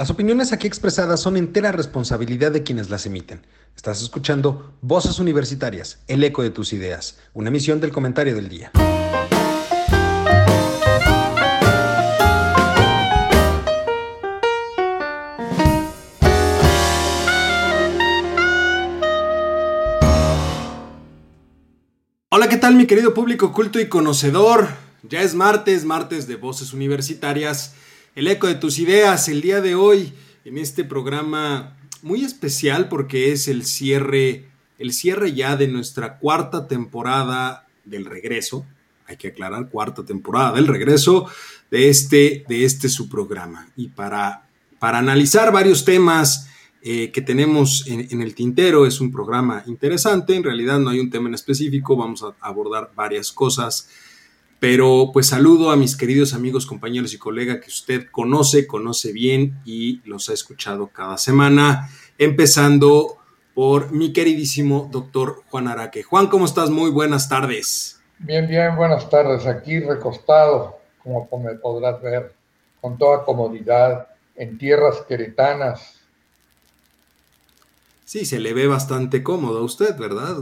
Las opiniones aquí expresadas son entera responsabilidad de quienes las emiten. Estás escuchando Voces Universitarias, el eco de tus ideas, una emisión del comentario del día. Hola, ¿qué tal mi querido público culto y conocedor? Ya es martes, martes de Voces Universitarias el eco de tus ideas el día de hoy en este programa muy especial porque es el cierre, el cierre ya de nuestra cuarta temporada del regreso. Hay que aclarar, cuarta temporada del regreso de este, de este su programa. Y para, para analizar varios temas eh, que tenemos en, en, el tintero, es un programa interesante. En realidad no hay un tema en específico, vamos a abordar varias cosas pero pues saludo a mis queridos amigos, compañeros y colegas que usted conoce, conoce bien y los ha escuchado cada semana, empezando por mi queridísimo doctor Juan Araque. Juan, ¿cómo estás? Muy buenas tardes. Bien, bien, buenas tardes. Aquí recostado, como me podrás ver, con toda comodidad, en tierras queretanas, Sí, se le ve bastante cómodo a usted, ¿verdad?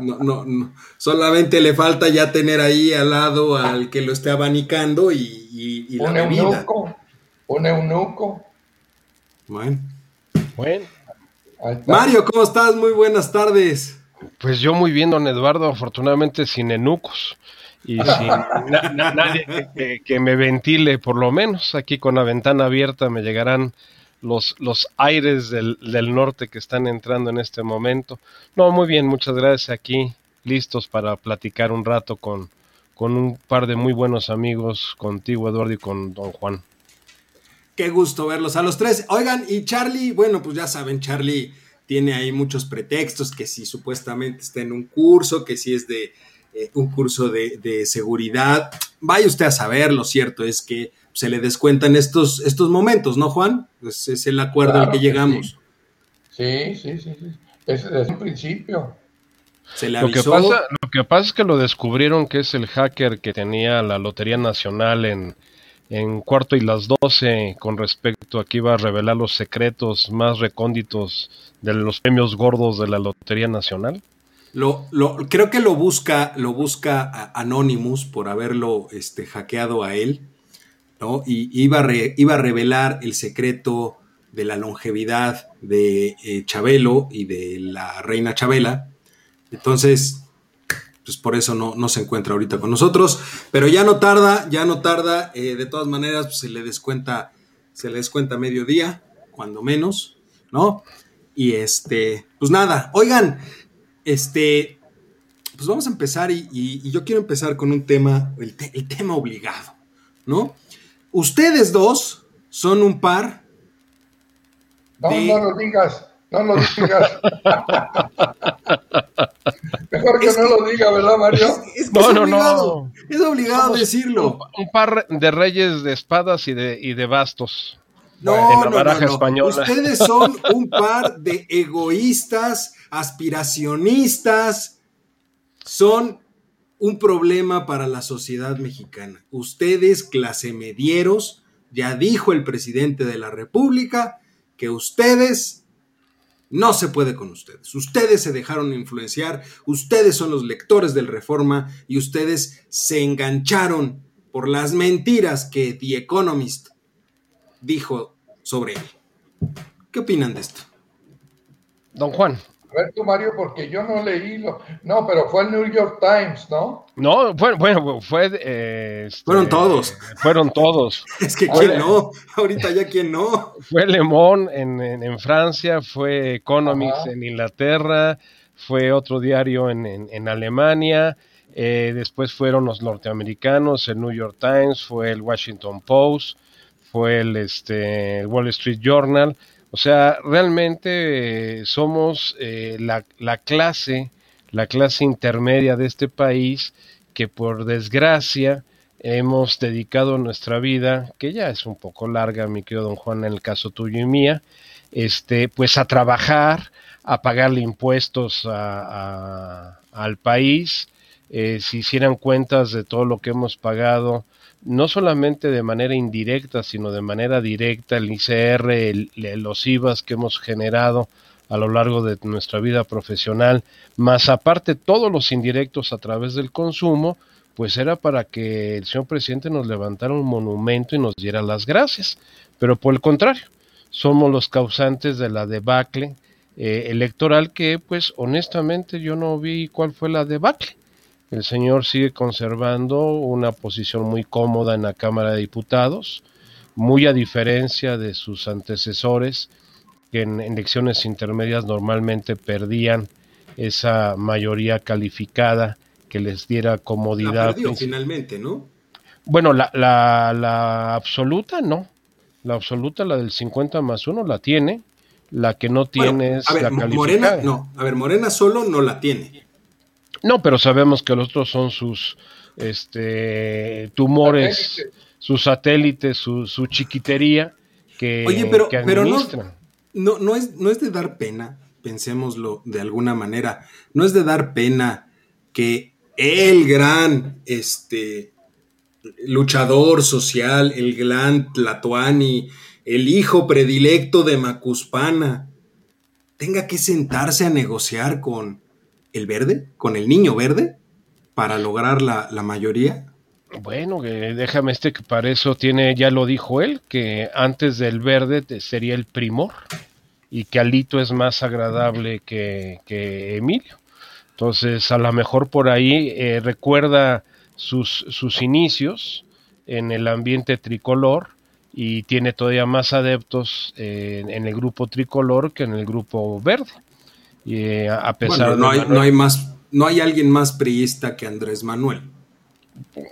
No, no, Solamente le falta ya tener ahí al lado al que lo esté abanicando y, y, un eunuco, un eunuco. Bueno. Bueno. Mario, ¿cómo estás? Muy buenas tardes. Pues yo muy bien, don Eduardo, afortunadamente sin enucos y sin nadie que me ventile, por lo menos aquí con la ventana abierta me llegarán los, los aires del, del, norte que están entrando en este momento. No, muy bien, muchas gracias aquí, listos para platicar un rato con, con un par de muy buenos amigos, contigo Eduardo y con don Juan. Qué gusto verlos a los tres. Oigan, y Charlie, bueno, pues ya saben, Charlie tiene ahí muchos pretextos, que si supuestamente está en un curso, que si es de eh, un curso de, de seguridad. Vaya usted a saber, lo cierto es que se le descuentan estos, estos momentos, ¿no, Juan? Pues es el acuerdo al que llegamos. Sí, sí, sí, sí. Es, es un principio. Se le avisó. Lo que, pasa, lo que pasa es que lo descubrieron que es el hacker que tenía la Lotería Nacional en, en cuarto y las doce con respecto a que iba a revelar los secretos más recónditos de los premios gordos de la Lotería Nacional. Lo, lo, creo que lo busca, lo busca Anonymous por haberlo este, hackeado a él. Y iba a, iba a revelar el secreto de la longevidad de eh, Chabelo y de la reina Chabela. Entonces, pues por eso no, no, se encuentra ahorita con nosotros. Pero ya no tarda, ya no tarda. Eh, de todas maneras, pues se le descuenta, se le descuenta mediodía, cuando menos, ¿no? Y este, pues nada, oigan, este, pues vamos a empezar y, yo quiero empezar con un tema, el, el tema obligado, ¿no? Ustedes dos son un par. No, no lo digas, no lo digas. Mejor que no lo diga, ¿verdad, Mario? no, no, no. Es obligado decirlo. Un, par de reyes de espadas y de, y de bastos. No, en la baraja española. Ustedes son un par de egoístas, aspiracionistas. Son un problema para la sociedad mexicana. Ustedes, clase medieros, ya dijo el presidente de la República que ustedes no se puede con ustedes. Ustedes se dejaron influenciar, ustedes son los lectores del Reforma y ustedes se engancharon por las mentiras que The Economist dijo sobre él. ¿Qué opinan de esto? Don Juan. A ver tú, Mario, porque yo no leí lo... No, pero fue el New York Times, ¿no? No, fue, bueno, fue... Eh, este, fueron todos. Fueron todos. es que quién no, ahorita ya quién no. Fue Le Monde en, en, Francia, fue Economics en Inglaterra, fue otro diario en, en Alemania, eh, después fueron los norteamericanos, el New York Times, fue el Washington Post, fue el, este, Wall Street Journal, o sea, realmente eh, somos eh, la, la, clase, la clase intermedia de este país que por desgracia hemos dedicado nuestra vida, que ya es un poco larga, mi querido don Juan, en el caso tuyo y mía, este, pues a trabajar, a pagarle impuestos a, al país. Eh, si hicieran cuentas de todo lo que hemos pagado, no solamente de manera indirecta, sino de manera directa, el ICR, los IVAs que hemos generado a lo largo de nuestra vida profesional, más aparte todos los indirectos a través del consumo, pues era para que el señor presidente nos levantara un monumento y nos diera las gracias. Pero por el contrario, somos los causantes de la debacle eh, electoral que pues honestamente yo no vi cuál fue la debacle. El señor sigue conservando una posición muy cómoda en la Cámara de Diputados, muy a diferencia de sus antecesores que en elecciones intermedias normalmente perdían esa mayoría calificada que les diera comodidad. La finalmente, ¿no? Bueno, la, la, la absoluta no. La absoluta, la del 50 más 1, la tiene. La que no tiene es la calificada. Morena, no. A ver, Morena solo no la tiene. No, pero sabemos que los otros son sus este, tumores, sus satélites, su, su chiquitería que, Oye, pero, pero no, no, no, es, no es de dar pena, pensémoslo de alguna manera, no es de dar pena que el gran este, luchador social, el gran Tlatoani, el hijo predilecto de Macuspana, tenga que sentarse a negociar con el verde, con el niño verde, para lograr la, mayoría? Bueno, déjame este que para eso tiene, ya lo dijo él, que antes del verde sería el primor y que Alito es más agradable que, Emilio. Entonces, a lo mejor por ahí eh, recuerda sus, sus inicios en el ambiente tricolor y tiene todavía más adeptos eh, en el grupo tricolor que en el grupo verde. Y eh, a pesar no hay, no hay más, no hay alguien más priista que Andrés Manuel.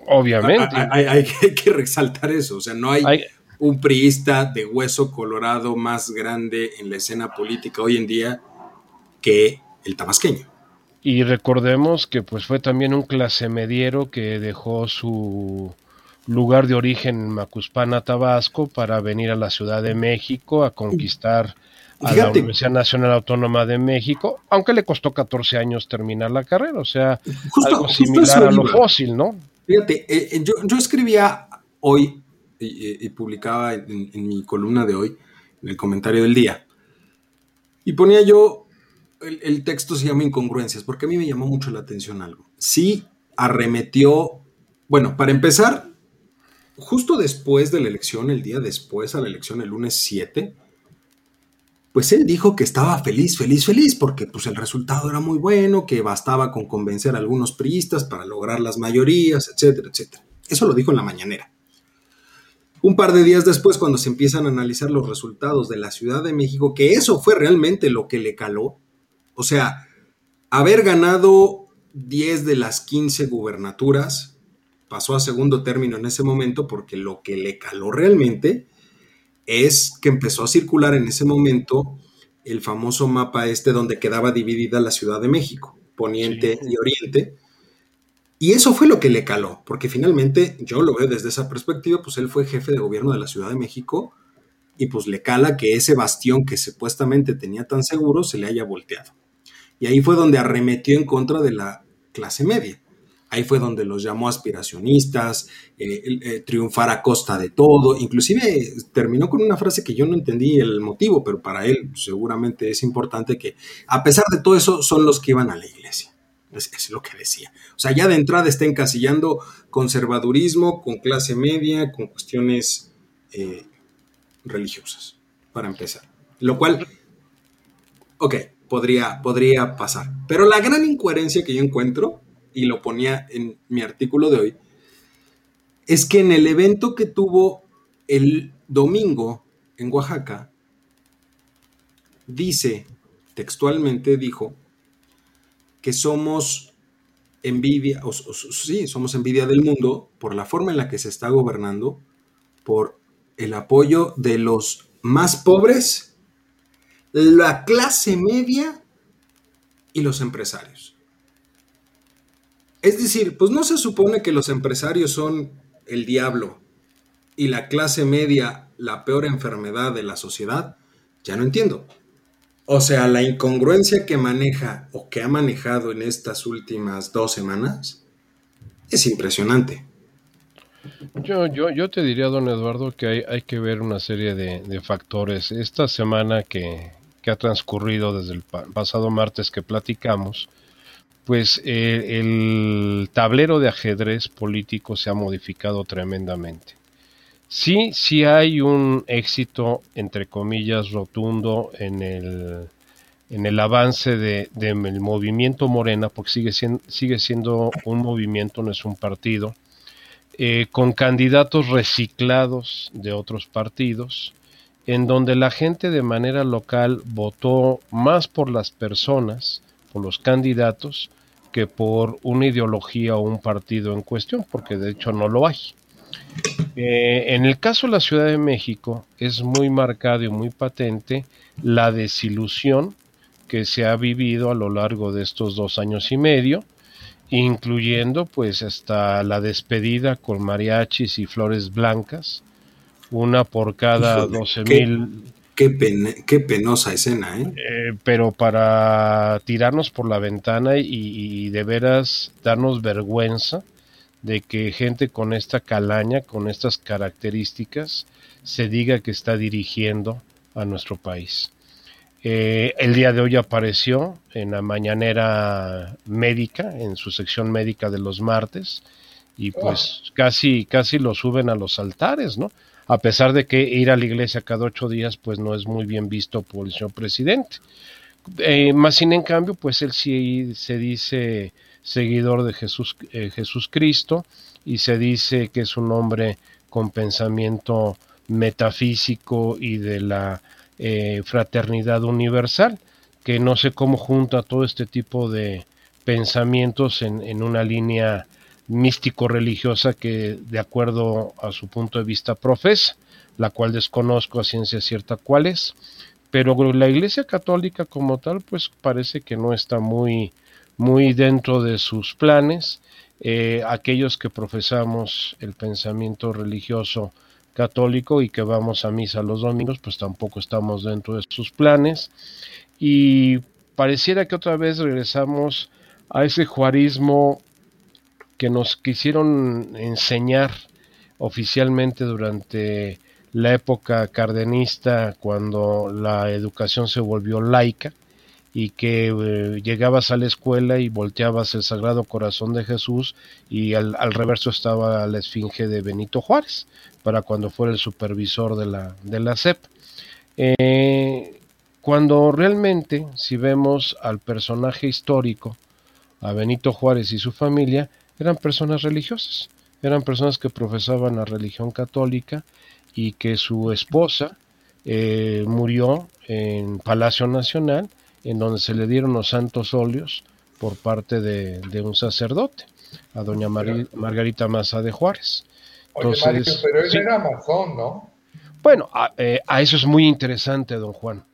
Obviamente. Hay, que resaltar eso. O sea, no hay, un priista de hueso colorado más grande en la escena política hoy en día que el tabasqueño. Y recordemos que pues fue también un clase mediero que dejó su lugar de origen en Macuspana, Tabasco, para venir a la Ciudad de México a conquistar a la Universidad Nacional Autónoma de México, aunque le costó 14 años terminar la carrera, o sea, algo similar a lo fósil, ¿no? Fíjate, eh, eh, yo, escribía hoy y, publicaba en, mi columna de hoy, en el comentario del día, y ponía yo, el, el texto se llama Incongruencias, porque a mí me llamó mucho la atención algo. Sí arremetió, bueno, para empezar, justo después de la elección, el día después a la elección, el lunes 7, pues él dijo que estaba feliz, feliz, feliz, porque pues el resultado era muy bueno, que bastaba con convencer a algunos priistas para lograr las mayorías, etcétera, etcétera. Eso lo dijo en la mañanera. Un par de días después, cuando se empiezan a analizar los resultados de la Ciudad de México, que eso fue realmente lo que le caló, o sea, haber ganado 10 de las 15 gubernaturas, pasó a segundo término en ese momento porque lo que le caló realmente es que empezó a circular en ese momento el famoso mapa este donde quedaba dividida la Ciudad de México, poniente y oriente. Y eso fue lo que le caló, porque finalmente yo lo veo desde esa perspectiva, pues él fue jefe de gobierno de la Ciudad de México y pues le cala que ese bastión que supuestamente tenía tan seguro se le haya volteado. Y ahí fue donde arremetió en contra de la clase media. Ahí fue donde los llamó aspiracionistas, eh, eh, triunfar a costa de todo. Inclusive terminó con una frase que yo no entendí el motivo, pero para él seguramente es importante que a pesar de todo eso son los que iban a la iglesia. Es, lo que decía. O sea, ya de entrada está encasillando conservadurismo con clase media, con cuestiones eh, religiosas, para empezar. Lo cual, ok, podría, podría pasar. Pero la gran incoherencia que yo encuentro y lo ponía en mi artículo de hoy, es que en el evento que tuvo el domingo en Oaxaca, dice, textualmente dijo, que somos envidia, o, sí, somos envidia del mundo por la forma en la que se está gobernando, por el apoyo de los más pobres, la clase media y los empresarios. Es decir, pues no se supone que los empresarios son el diablo y la clase media la peor enfermedad de la sociedad. Ya no entiendo. O sea, la incongruencia que maneja o que ha manejado en estas últimas dos semanas es impresionante. Yo, yo, yo te diría, don Eduardo, que hay, que ver una serie de, factores. Esta semana que, ha transcurrido desde el pasado martes que platicamos, pues eh, el tablero de ajedrez político se ha modificado tremendamente. Sí, sí hay un éxito, entre comillas, rotundo en el, en el avance del de, movimiento Morena, porque sigue siendo, sigue siendo un movimiento, no es un partido, eh, con candidatos reciclados de otros partidos, en donde la gente de manera local votó más por las personas, por los candidatos, que por una ideología o un partido en cuestión, porque de hecho no lo hay. Eh, en el caso de la Ciudad de México es muy marcado y muy patente la desilusión que se ha vivido a lo largo de estos dos años y medio, incluyendo pues hasta la despedida con mariachis y flores blancas, una por cada 12 mil Qué, qué penosa escena, ¿eh? ¿eh? Pero para tirarnos por la ventana y, de veras darnos vergüenza de que gente con esta calaña, con estas características, se diga que está dirigiendo a nuestro país. Eh, el día de hoy apareció en la mañanera médica, en su sección médica de los martes, y pues oh. casi, casi lo suben a los altares, ¿no? A pesar de que ir a la iglesia cada ocho días pues no es muy bien visto por el señor presidente. Eh, más sin en cambio, pues él sí se dice seguidor de Jesús, eh, Jesús Cristo y se dice que es un hombre con pensamiento metafísico y de la eh, fraternidad universal, que no sé cómo junta todo este tipo de pensamientos en, en una línea místico-religiosa que de acuerdo a su punto de vista profesa, la cual desconozco a ciencia cierta cuál es, pero la Iglesia Católica como tal pues parece que no está muy, muy dentro de sus planes. Eh, aquellos que profesamos el pensamiento religioso católico y que vamos a misa los domingos, pues tampoco estamos dentro de sus planes. Y pareciera que otra vez regresamos a ese juarismo que nos quisieron enseñar oficialmente durante la época cardenista, cuando la educación se volvió laica y que eh, llegabas a la escuela y volteabas el Sagrado Corazón de Jesús y al, reverso estaba la esfinge de Benito Juárez, para cuando fuera el supervisor de la, de la CEP. Eh, cuando realmente, si vemos al personaje histórico, a Benito Juárez y su familia, eran personas religiosas, eran personas que profesaban la religión católica y que su esposa eh, murió en Palacio Nacional, en donde se le dieron los santos óleos por parte de, un sacerdote, a doña Margarita Maza de Juárez. Entonces, pero él era masón, ¿no? Bueno, eh, a, eso es muy interesante, don Juan.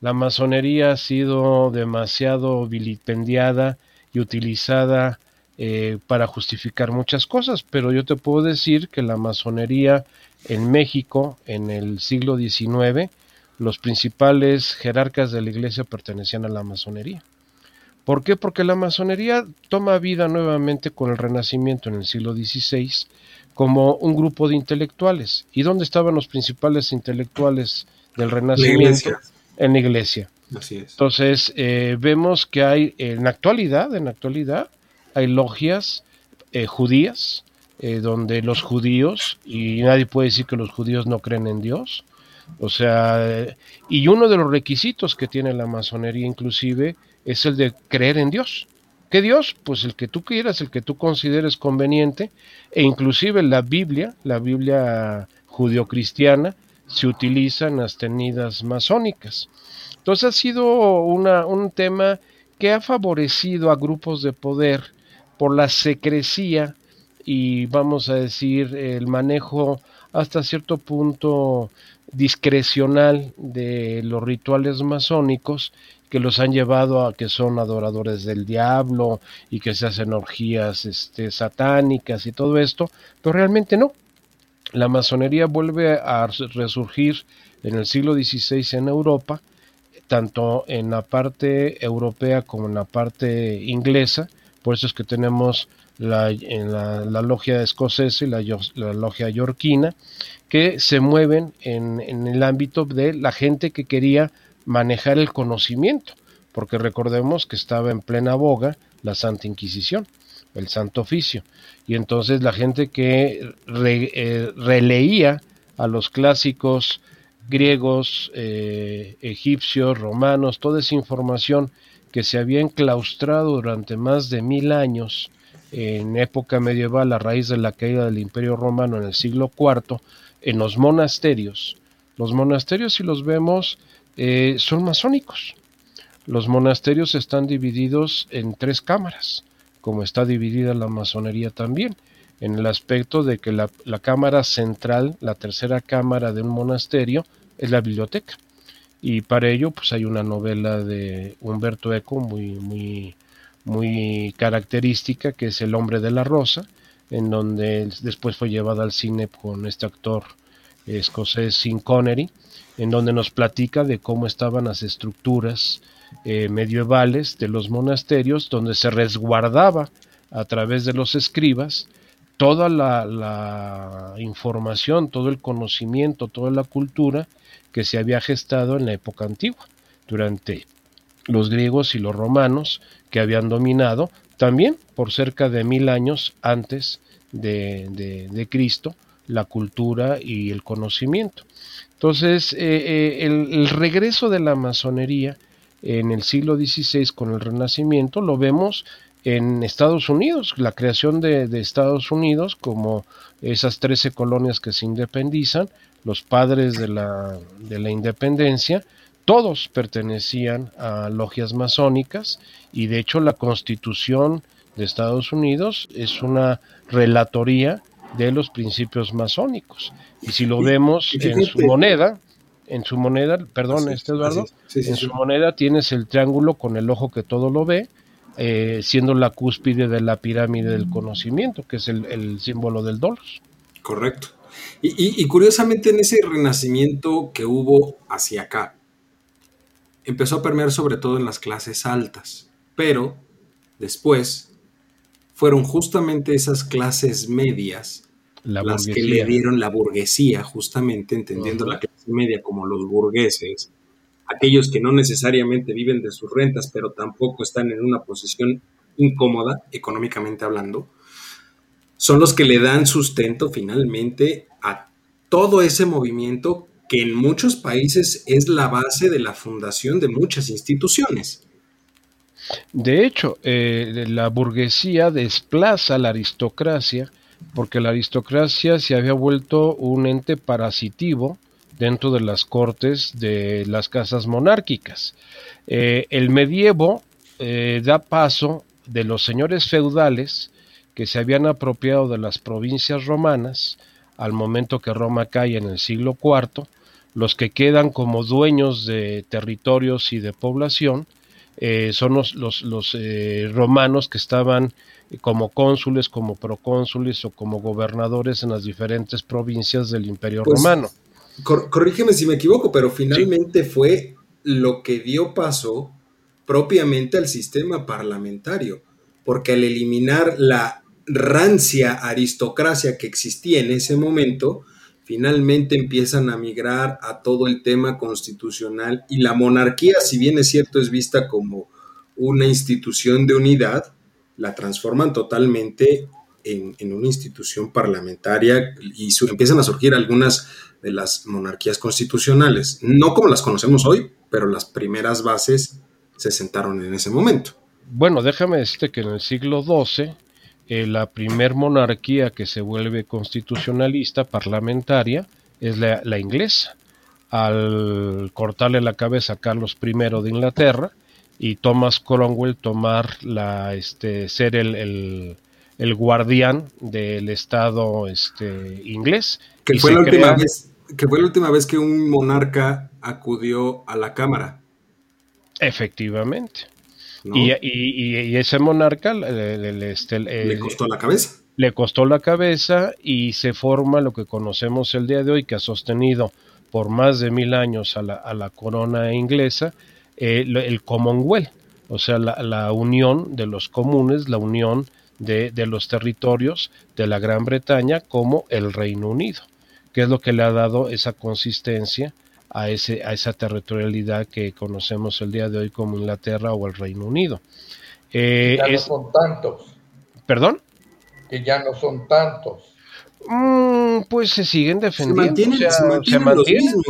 La masonería ha sido demasiado vilipendiada y utilizada eh, para justificar muchas cosas, pero yo te puedo decir que la masonería en México en el siglo XIX, los principales jerarcas de la iglesia pertenecían a la masonería. ¿Por qué? Porque la masonería toma vida nuevamente con el Renacimiento en el siglo XVI como un grupo de intelectuales. ¿Y dónde estaban los principales intelectuales del Renacimiento? En la iglesia. Así es. Entonces, eh, vemos que hay en la actualidad, en la actualidad, hay logias eh, judías, eh, donde los judíos, y nadie puede decir que los judíos no creen en Dios, o sea, y uno de los requisitos que tiene la masonería inclusive es el de creer en Dios. ¿Qué Dios? Pues el que tú quieras, el que tú consideres conveniente, e inclusive la Biblia, la Biblia judio-cristiana, se utiliza en las tenidas masónicas. Entonces ha sido un tema que ha favorecido a grupos de poder por la secrecía y vamos a decir el manejo hasta cierto punto discrecional de los rituales masónicos que los han llevado a que son adoradores del diablo y que se hacen orgías este, satánicas y todo esto, pero realmente no. La masonería vuelve a resurgir en el siglo XVI en Europa, tanto en la parte europea como en la parte inglesa, por eso es que tenemos la, la, logia escocesa y la, la, logia yorquina, que se mueven en, en el ámbito de la gente que quería manejar el conocimiento, porque recordemos que estaba en plena boga la Santa Inquisición, el Santo Oficio, y entonces la gente que eh, releía a los clásicos griegos, eh, egipcios, romanos, toda esa información que se había enclaustrado durante más de mil años en época medieval a raíz de la caída del Imperio Romano en el siglo IV, en los monasterios. Los monasterios, si los vemos, eh, son masónicos. Los monasterios están divididos en tres cámaras, como está dividida la masonería también, en el aspecto de que la, cámara central, la tercera cámara de un monasterio, es la biblioteca. Y para ello, pues hay una novela de Humberto Eco muy, muy, muy característica, que es El hombre de la rosa, en donde después fue llevada al cine con este actor escocés Sin Connery, en donde nos platica de cómo estaban las estructuras eh, medievales de los monasterios, donde se resguardaba a través de los escribas toda la, información, todo el conocimiento, toda la cultura que se había gestado en la época antigua, durante los griegos y los romanos que habían dominado también por cerca de mil años antes de Cristo la cultura y el conocimiento. Entonces, eh, eh, el, regreso de la masonería en el siglo XVI con el Renacimiento lo vemos en Estados Unidos, la creación de, Estados Unidos como esas 13 colonias que se independizan, los padres de la, de la independencia, todos pertenecían a logias masónicas y de hecho la constitución de Estados Unidos es una relatoría de los principios masónicos. Y si lo vemos en su moneda, en su moneda, perdón, este Eduardo, en su moneda tienes el triángulo con el ojo que todo lo ve, eh, siendo la cúspide de la pirámide del conocimiento, que es el, símbolo del dolos. Correcto. Y, y, curiosamente en ese renacimiento que hubo hacia acá, empezó a permear sobre todo en las clases altas, pero después fueron justamente esas clases medias las que le dieron la burguesía, justamente entendiendo la clase media como los burgueses, aquellos que no necesariamente viven de sus rentas, pero tampoco están en una posición incómoda, económicamente hablando, son los que le dan sustento finalmente a todo ese movimiento que en muchos países es la base de la fundación de muchas instituciones. De hecho, eh, la burguesía desplaza a la aristocracia porque la aristocracia se había vuelto un ente parasitivo dentro de las cortes de las casas monárquicas. Eh, el medievo eh, da paso de los señores feudales que se habían apropiado de las provincias romanas al momento que Roma cae en el siglo IV, los que quedan como dueños de territorios y de población, eh, son los, los, eh, romanos que estaban como cónsules, como procónsules o como gobernadores en las diferentes provincias del Imperio pues, Romano. Corrígeme si me equivoco, pero finalmente fue lo que dio paso propiamente al sistema parlamentario, porque al eliminar la rancia aristocracia que existía en ese momento, finalmente empiezan a migrar a todo el tema constitucional y la monarquía, si bien es cierto, es vista como una institución de unidad, la transforman totalmente en, una institución parlamentaria y empiezan a surgir algunas de las monarquías constitucionales, no como las conocemos hoy, pero las primeras bases se sentaron en ese momento. Bueno, déjame decirte que en el siglo XII eh, la primer monarquía que se vuelve constitucionalista parlamentaria es la, inglesa, al cortarle la cabeza a Carlos I de Inglaterra y Thomas Cromwell tomar la, este, ser el, guardián del Estado este, inglés. Que fue, la última vez, que fue la última vez que un monarca acudió a la Cámara. Efectivamente. Y, ese monarca este, le costó la cabeza. Le costó la cabeza y se forma lo que conocemos el día de hoy, que ha sostenido por más de mil años a la, corona inglesa, eh, el Commonwealth, o sea, la, unión de los comunes, la unión de, los territorios de la Gran Bretaña como el Reino Unido, que es lo que le ha dado esa consistencia a, ese, a esa territorialidad que conocemos el día de hoy como Inglaterra o el Reino Unido. Eh, ya no son tantos. ¿Perdón? Que ya no son tantos. Mm, pues se siguen defendiendo. Se mantienen,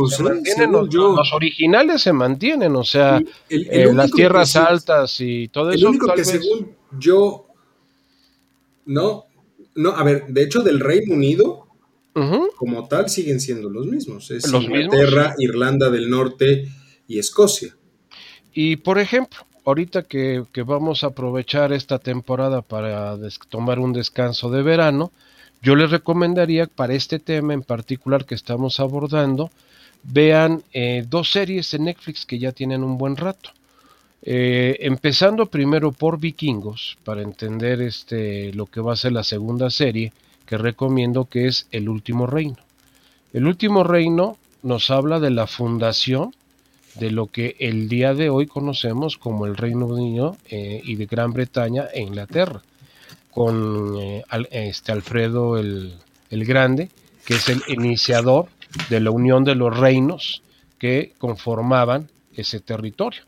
los, originales se mantienen, o sea, eh, las tierras altas y todo eso. El único que según yo, no, no, a ver, de hecho del Reino Unido, como tal, siguen siendo los mismos. Es Inglaterra, Irlanda del Norte y Escocia. Y por ejemplo, ahorita que, que vamos a aprovechar esta temporada para tomar un descanso de verano, yo les recomendaría para este tema en particular que estamos abordando, vean eh, dos series de Netflix que ya tienen un buen rato. Eh, empezando primero por Vikingos, para entender este, lo que va a ser la segunda serie, que recomiendo que es El Último Reino. El Último Reino nos habla de la fundación de lo que el día de hoy conocemos como el Reino Unido eh, y de Gran Bretaña e Inglaterra con eh, este Alfredo el, Grande, que es el iniciador de la unión de los reinos que conformaban ese territorio.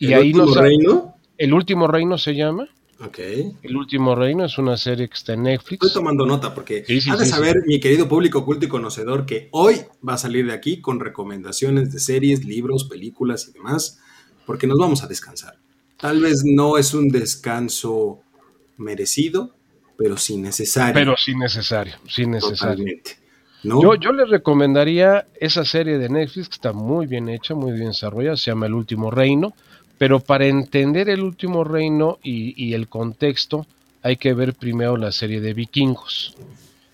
Y ¿El último reino? El último reino se llama. Okay. El último reino es una serie que está en Netflix. Estoy tomando nota porque sí, de saber, mi querido público culto y conocedor, que hoy va a salir de aquí con recomendaciones de series, libros, películas y demás, porque nos vamos a descansar. Tal vez no es un descanso merecido, pero sin necesario. Pero sin necesario, sin necesario. Yo, yo les recomendaría esa serie de Netflix que está muy bien hecha, muy bien desarrollada, se llama El Último Reino, pero para entender El Último Reino y, el contexto hay que ver primero la serie de vikingos,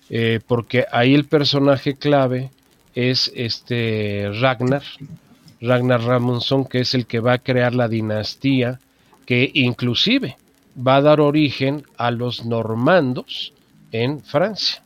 eh, porque ahí el personaje clave es este Ragnar, Ragnar Ramonsson, que es el que va a crear la dinastía que inclusive va a dar origen a los normandos en Francia.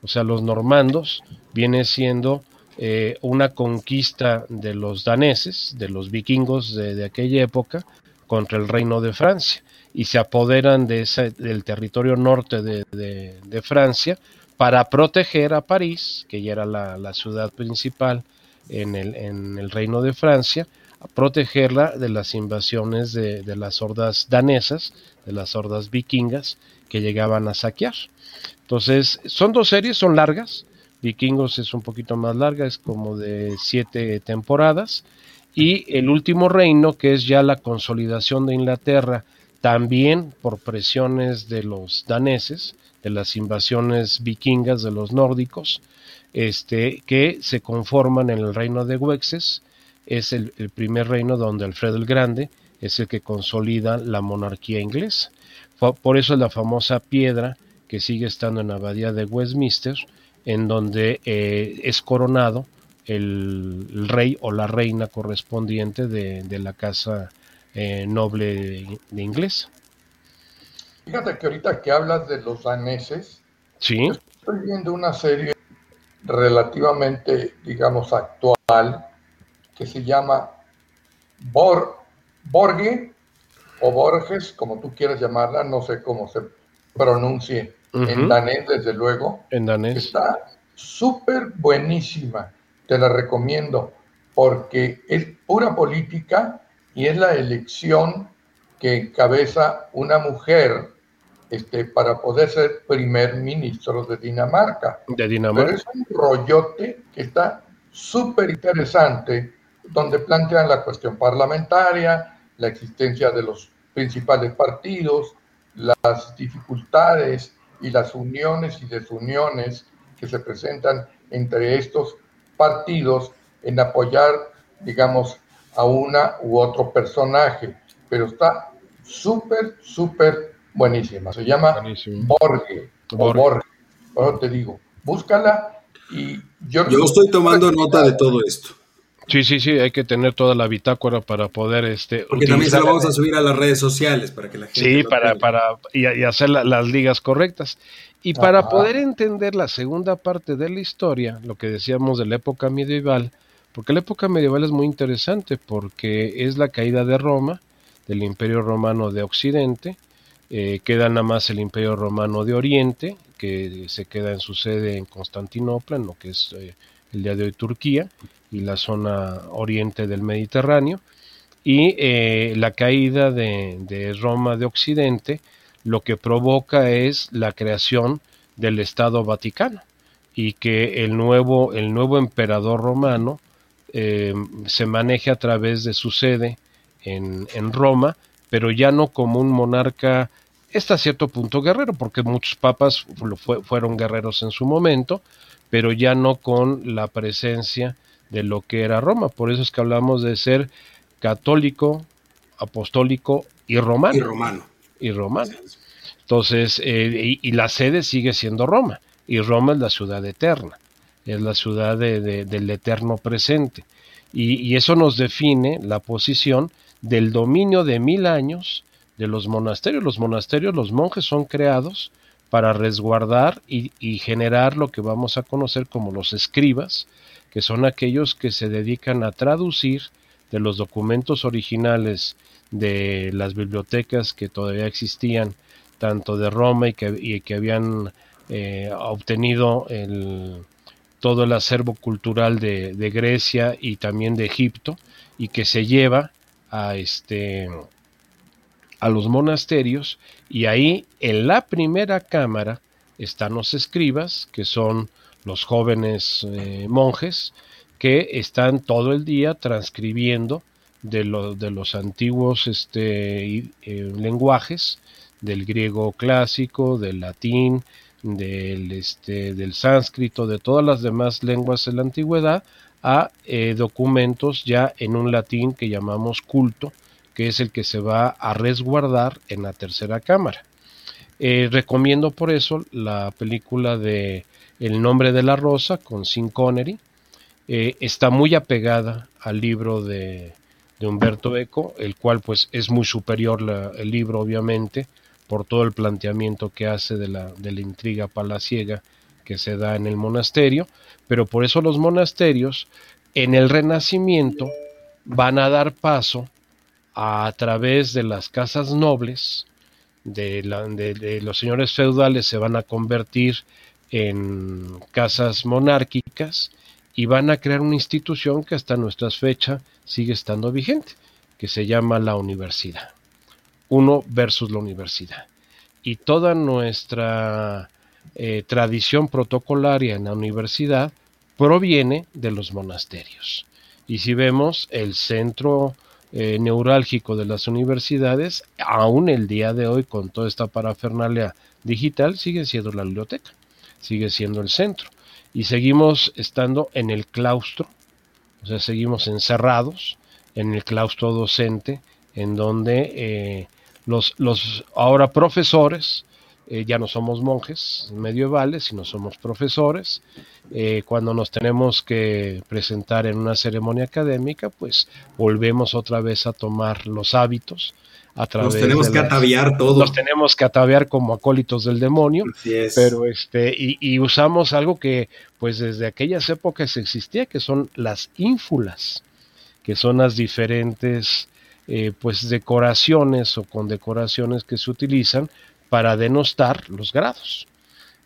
O sea, los normandos viene siendo eh, una conquista de los daneses, de los vikingos de, aquella época, contra el reino de Francia. Y se apoderan de ese, del territorio norte de, Francia para proteger a París, que ya era la, ciudad principal en el, en el reino de Francia, a protegerla de las invasiones de, las hordas danesas, de las hordas vikingas que llegaban a saquear. Entonces, son dos series, son largas. Vikingos es un poquito más larga, es como de siete temporadas. Y El último reino, que es ya la consolidación de Inglaterra, también por presiones de los daneses, de las invasiones vikingas de los nórdicos, este, que se conforman en el reino de Wexes, es el, primer reino donde Alfredo el Grande es el que consolida la monarquía inglesa. Por eso es la famosa piedra que sigue estando en la abadía de Westminster, en donde eh, es coronado el, rey o la reina correspondiente de, la casa eh, noble de, inglesa. Fíjate que ahorita que hablas de los daneses, ¿Sí? estoy viendo una serie relativamente, digamos, actual, que se llama Bor, Borge o Borges, como tú quieras llamarla, no sé cómo se pronuncie en danés, desde luego. En danés. Está súper buenísima, te la recomiendo, porque es pura política y es la elección que encabeza una mujer este, para poder ser primer ministro de Dinamarca. De Dinamarca. Pero es un rollote que está súper interesante donde plantean la cuestión parlamentaria, la existencia de los principales partidos, las dificultades y las uniones y desuniones que se presentan entre estos partidos en apoyar, digamos, a una u otro personaje. Pero está súper, súper buenísima. Se llama Borge. Borge. Ahora te digo, búscala y yo... Yo estoy tomando nota de todo esto. Sí, sí, sí, hay que tener toda la bitácora para poder este. Porque también se lo vamos a subir a las redes sociales para que la gente. Sí, para, para y, hacer las ligas correctas. Y para poder entender la segunda parte de la historia, lo que decíamos de la época medieval, porque la época medieval es muy interesante porque es la caída de Roma, del Imperio Romano de Occidente, eh, queda nada más el Imperio Romano de Oriente, que se queda en su sede en Constantinopla, en lo que es eh, el día de hoy Turquía, y la zona oriente del Mediterráneo, y eh, la caída de, Roma de Occidente lo que provoca es la creación del Estado Vaticano y que el nuevo, el nuevo emperador romano se maneje a través de su sede en, en Roma, pero ya no como un monarca está cierto punto guerrero, porque muchos papas fueron guerreros en su momento, pero ya no con la presencia de lo que era Roma. Por eso es que hablamos de ser católico, apostólico y romano. Y romano. Y romano. Entonces, eh, y, la sede sigue siendo Roma, y Roma es la ciudad eterna, es la ciudad del eterno presente. y eso nos define la posición del dominio de mil años de los monasterios. Los monasterios, los monjes son creados para resguardar y, generar lo que vamos a conocer como los escribas, que son aquellos que se dedican a traducir de los documentos originales de las bibliotecas que todavía existían, tanto de Roma y que, que habían eh, obtenido todo el acervo cultural de, de, Grecia y también de Egipto, y que se lleva a este a los monasterios y ahí en la primera cámara están los escribas, que son los jóvenes eh, monjes que están todo el día transcribiendo de, de los antiguos este, eh, lenguajes, del griego clásico, del latín, del, este, del sánscrito, de todas las demás lenguas de la antigüedad, a eh, documentos ya en un latín que llamamos culto, que es el que se va a resguardar en la tercera cámara. Recomiendo por eso la película de El nombre de la rosa con Sin Connery. Eh, está muy apegada al libro de, Humberto Eco, el cual pues es muy superior el libro obviamente por todo el planteamiento que hace de la, de la intriga palaciega que se da en el monasterio, pero por eso los monasterios en el Renacimiento van a dar paso a través de las casas nobles, de, los señores feudales se van a convertir en casas monárquicas y van a crear una institución que hasta nuestras fechas sigue estando vigente, que se llama la universidad. Uno versus la universidad. Y toda nuestra eh, tradición protocolaria en la universidad proviene de los monasterios. Y si vemos el centro eh, neurálgico de las universidades, aún el día de hoy con toda esta parafernalia digital, sigue siendo la biblioteca, sigue siendo el centro. Y seguimos estando en el claustro, o sea, seguimos encerrados en el claustro docente, en donde eh, los, los ahora profesores eh, ya no somos monjes medievales, sino somos profesores. Eh, cuando nos tenemos que presentar en una ceremonia académica, pues volvemos otra vez a tomar los hábitos. A través nos tenemos que ataviar todos. Nos tenemos que ataviar como acólitos del demonio. Pero este, y, usamos algo que pues desde aquellas épocas existía, que son las ínfulas, que son las diferentes eh, pues decoraciones o condecoraciones que se utilizan para denostar los grados.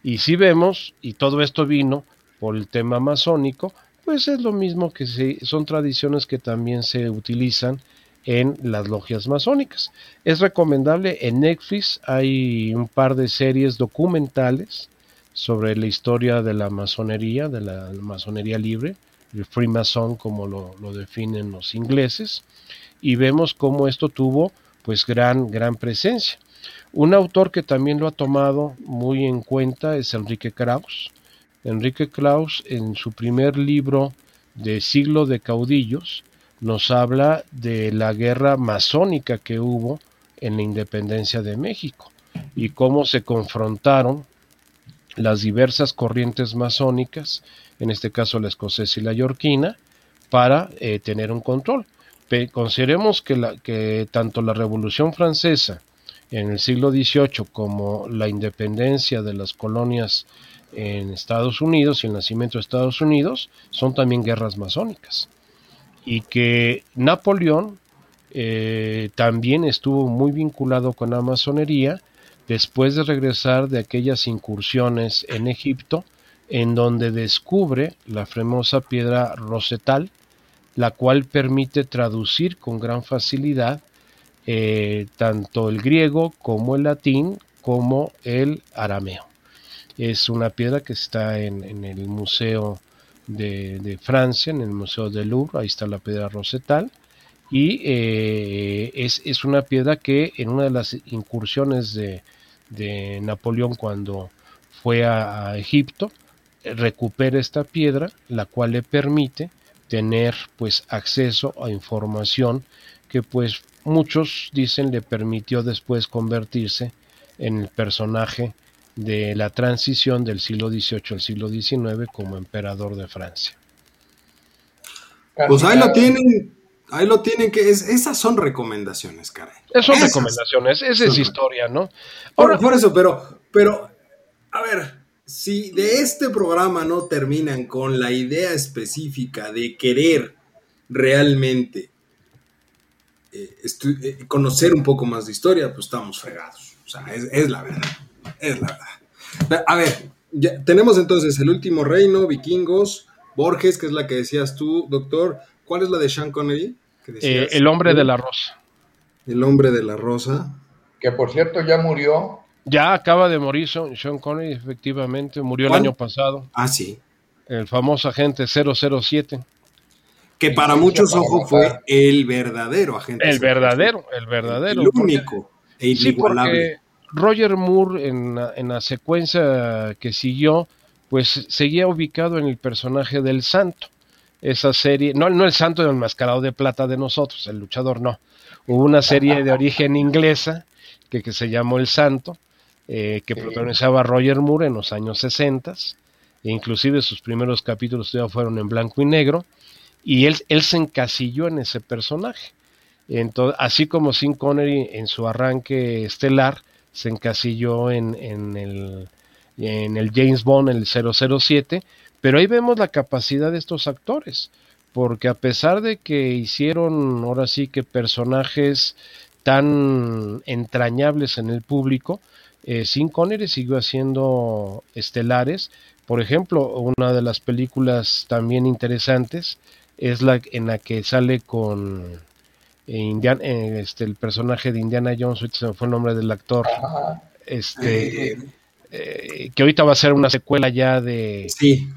Y si vemos, y todo esto vino por el tema masónico, pues es lo mismo que son tradiciones que también se utilizan en las logias masónicas. Es recomendable, en Netflix hay un par de series documentales sobre la historia de la masonería, de la masonería libre, el Freemason como lo, lo definen los ingleses, y vemos cómo esto tuvo pues gran, gran presencia. Un autor que también lo ha tomado muy en cuenta es Enrique Krauss. Enrique Krauss en su primer libro de Siglo de Caudillos nos habla de la guerra masónica que hubo en la independencia de México y cómo se confrontaron las diversas corrientes masónicas, en este caso la escocesa y la yorquina, para eh, tener un control. consideremos que, que tanto la Revolución Francesa en el siglo XVIII como la independencia de las colonias en Estados Unidos y el nacimiento de Estados Unidos son también guerras masónicas. Y que Napoleón eh, también estuvo muy vinculado con la masonería después de regresar de aquellas incursiones en Egipto, en donde descubre la famosa piedra rosetal, la cual permite traducir con gran facilidad eh, tanto el griego como el latín como el arameo. Es una piedra que está en, el Museo de, Francia, en el Museo del Louvre, ahí está la piedra rosetal, y eh, es, una piedra que en una de las incursiones de, Napoleón cuando fue a Egipto, recupera esta piedra, la cual le permite tener pues acceso a información que pues muchos dicen le permitió después convertirse en el personaje de la transición del siglo XVIII al siglo XIX como emperador de Francia. Pues ahí lo tienen, ahí lo tienen, que es, esas son recomendaciones, caray. Esas son recomendaciones, esa es historia, ¿no? Ahora, por, eso, pero, pero, a ver, si de este programa no terminan con la idea específica de querer realmente eh, eh, conocer un poco más de historia, pues estamos fregados. O sea, es, la verdad. Es la verdad. A ver, ya, tenemos entonces el último reino, vikingos, Borges, que es la que decías tú, doctor. ¿Cuál es la de Sean Connery? Eh, el hombre de la rosa. El hombre de la rosa. Que por cierto ya murió ya acaba de morir Sean Connery, efectivamente, murió el año pasado. Ah, sí. El famoso agente 007. Que para muchos ojos fue el verdadero agente. El verdadero, el verdadero. El único e Sí, porque Roger Moore en, en la secuencia que siguió, pues seguía ubicado en el personaje del santo. Esa serie, no, no el santo del enmascarado de plata de nosotros, el luchador no. Hubo una serie de origen inglesa que, que se llamó El Santo, eh, que protagonizaba Roger Moore en los años 60, e inclusive sus primeros capítulos ya fueron en blanco y negro, y él, él se encasilló en ese personaje. Entonces, así como Sin Connery en su arranque estelar se encasilló en, en, el, en el James Bond, el 007, pero ahí vemos la capacidad de estos actores, porque a pesar de que hicieron ahora sí que personajes tan entrañables en el público, eh, Sin Connery siguió haciendo estelares. Por ejemplo, una de las películas también interesantes es la en la que sale con eh, eh, este, el personaje de Indiana Jones, se fue el nombre del actor, este, eh, que ahorita va a ser una secuela ya de... Sí.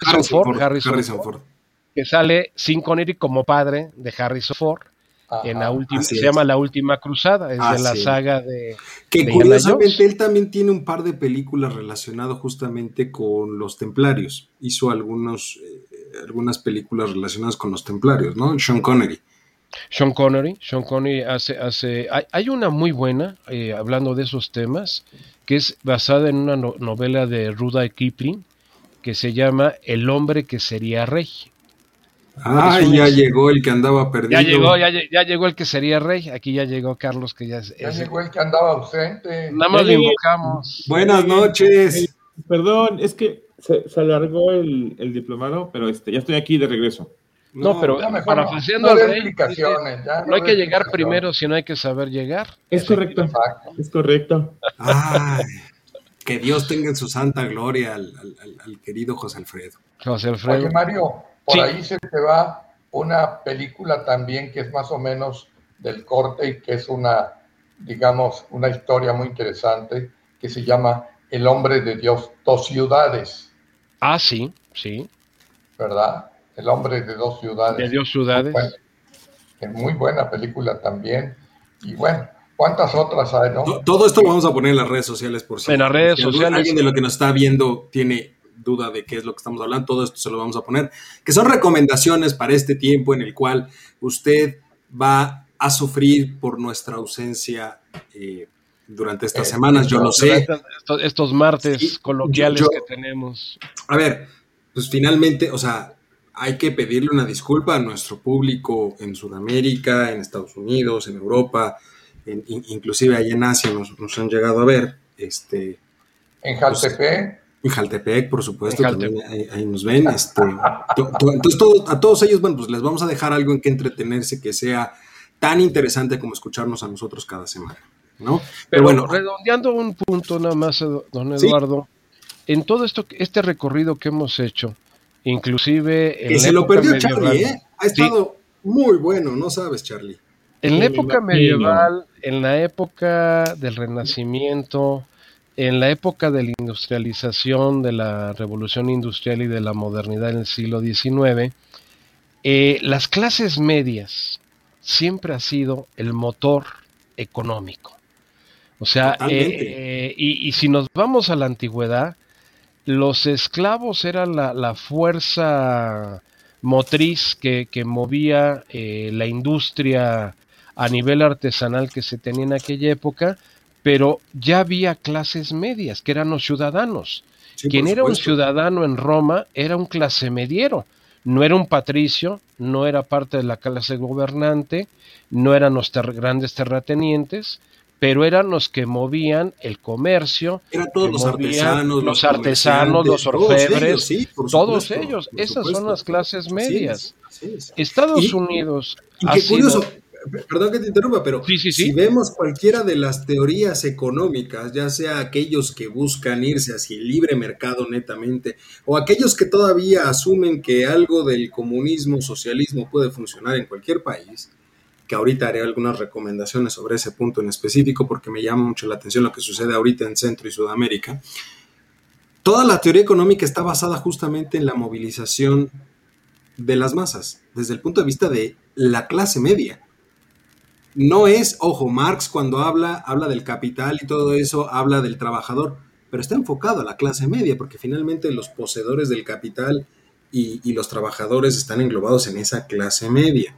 Harrison, Ford, que sale Sin Connery como padre de Harrison Ford en la última, se llama La Última Cruzada, es de la saga de... Que curiosamente él también tiene un par de películas relacionadas justamente con los templarios. Hizo algunos, eh, algunas películas relacionadas con los templarios, ¿no? Sean Connery. Sean Connery, Sean Connery hace, hace, hay, una muy buena, eh, hablando de esos temas, que es basada en una novela de Rudyard Kipling, que se llama El hombre que sería rey. Ah, ya llegó el que andaba perdido. Ya llegó, ya, llegó el que sería rey. Aquí ya llegó Carlos, que ya es. Ya llegó el que andaba ausente. Nada más lo invocamos. Buenas noches. perdón, es que se, alargó el, el, diplomado, pero este, ya estoy aquí de regreso. No, pero parafaseando no, rey, no, hay que llegar primero, sino hay que saber llegar. Es correcto. Es correcto. Ay, que Dios tenga en su santa gloria al, al querido José Alfredo. José Alfredo. Oye, Mario, por ahí se te va una película también que es más o menos del corte y que es una, digamos, una historia muy interesante que se llama El hombre de Dios, dos ciudades. Ah, sí, sí. ¿Verdad? El hombre de dos ciudades. De dos ciudades. es muy buena película también. Y bueno, ¿cuántas otras hay, no? Todo esto lo vamos a poner en las redes sociales, por si En las redes sociales. Alguien de lo que nos está viendo tiene duda de qué es lo que estamos hablando, todo esto se lo vamos a poner, que son recomendaciones para este tiempo en el cual usted va a sufrir por nuestra ausencia eh, durante estas eh, semanas, yo lo sé. Estos, martes coloquiales que tenemos. A ver, pues finalmente, o sea, hay que pedirle una disculpa a nuestro público en Sudamérica, en Estados Unidos, en Europa, inclusive ahí en Asia nos, han llegado a ver. Este, en Jaltepec. En Jaltepec, por supuesto, también ahí, nos ven. Este, entonces, a todos ellos, bueno, pues les vamos a dejar algo en que entretenerse que sea tan interesante como escucharnos a nosotros cada semana. ¿no? Pero, bueno, redondeando un punto nada más, don Eduardo, en todo esto, este recorrido que hemos hecho, inclusive... que se lo perdió Charlie, ¿eh? Ha estado muy bueno, no sabes, Charlie. En la época medieval, en la época del Renacimiento, en la época de la industrialización, de la revolución industrial y de la modernidad en el siglo XIX, eh, las clases medias siempre ha sido el motor económico. O sea, eh, y, si nos vamos a la antigüedad, los esclavos eran la, fuerza motriz que, movía eh, la industria a nivel artesanal que se tenía en aquella época, pero ya había clases medias, que eran los ciudadanos. Quien era un ciudadano en Roma era un clase mediero, no era un patricio, no era parte de la clase gobernante, no eran los grandes terratenientes, pero eran los que movían el comercio, eran todos los artesanos, los, artesanos, los orfebres, todos ellos, esas son las clases medias. Estados Unidos. Y qué curioso, perdón que te interrumpa, pero si vemos cualquiera de las teorías económicas, ya sea aquellos que buscan irse hacia el libre mercado netamente, o aquellos que todavía asumen que algo del comunismo, socialismo puede funcionar en cualquier país, que ahorita haré algunas recomendaciones sobre ese punto en específico porque me llama mucho la atención lo que sucede ahorita en Centro y Sudamérica. Toda la teoría económica está basada justamente en la movilización de las masas, desde el punto de vista de la clase media. No es, ojo, Marx cuando habla, habla del capital y todo eso, habla del trabajador, pero está enfocado a la clase media, porque finalmente los poseedores del capital y, los trabajadores están englobados en esa clase media.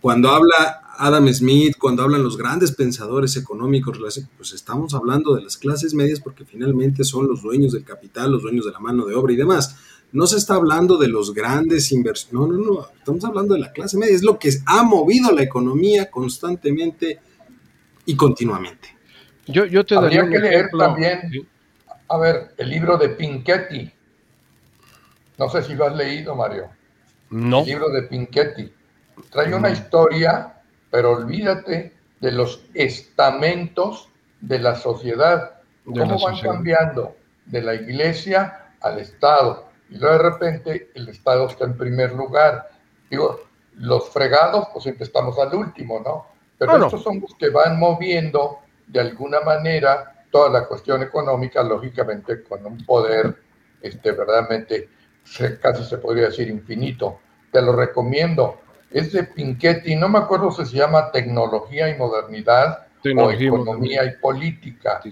Cuando habla Adam Smith, cuando hablan los grandes pensadores económicos, pues estamos hablando de las clases medias porque finalmente son los dueños del capital, los dueños de la mano de obra y demás. No se está hablando de los grandes inversores, no, no, no, estamos hablando de la clase media, es lo que ha movido la economía constantemente y continuamente. Yo, yo te Habría que leer también, a ver, el libro de Pinchetti. No sé si lo has leído, Mario. No. El libro de Pinchetti Trae una historia, pero olvídate de los estamentos de la sociedad, cómo van cambiando de la iglesia al Estado. Y luego de repente el Estado está en primer lugar. Digo, los fregados, pues siempre estamos al último, ¿no? Pero estos son los que van moviendo de alguna manera toda la cuestión económica, lógicamente con un poder este, verdaderamente, casi se podría decir infinito. Te lo recomiendo es de Pinchetti, no me acuerdo si se llama Tecnología y Modernidad o Economía y Política.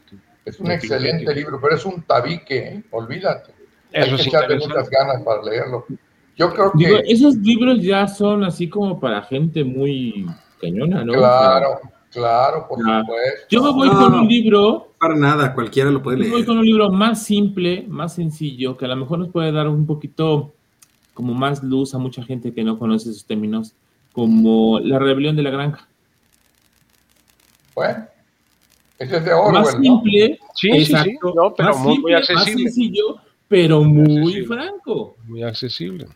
Es un excelente libro, pero es un tabique, ¿eh? olvídate. Hay que echarle muchas ganas para leerlo. Yo creo que... esos libros ya son así como para gente muy cañona, ¿no? Claro, claro, por supuesto. Yo me voy con un libro... Para nada, cualquiera lo puede leer. Yo voy con un libro más simple, más sencillo, que a lo mejor nos puede dar un poquito como más luz a mucha gente que no conoce esos términos, como la rebelión de la granja. Bueno, ese es de Orwell, Más simple, sí, exacto, sí, pero muy, simple, accesible. Más sencillo, pero muy franco. Muy accesible.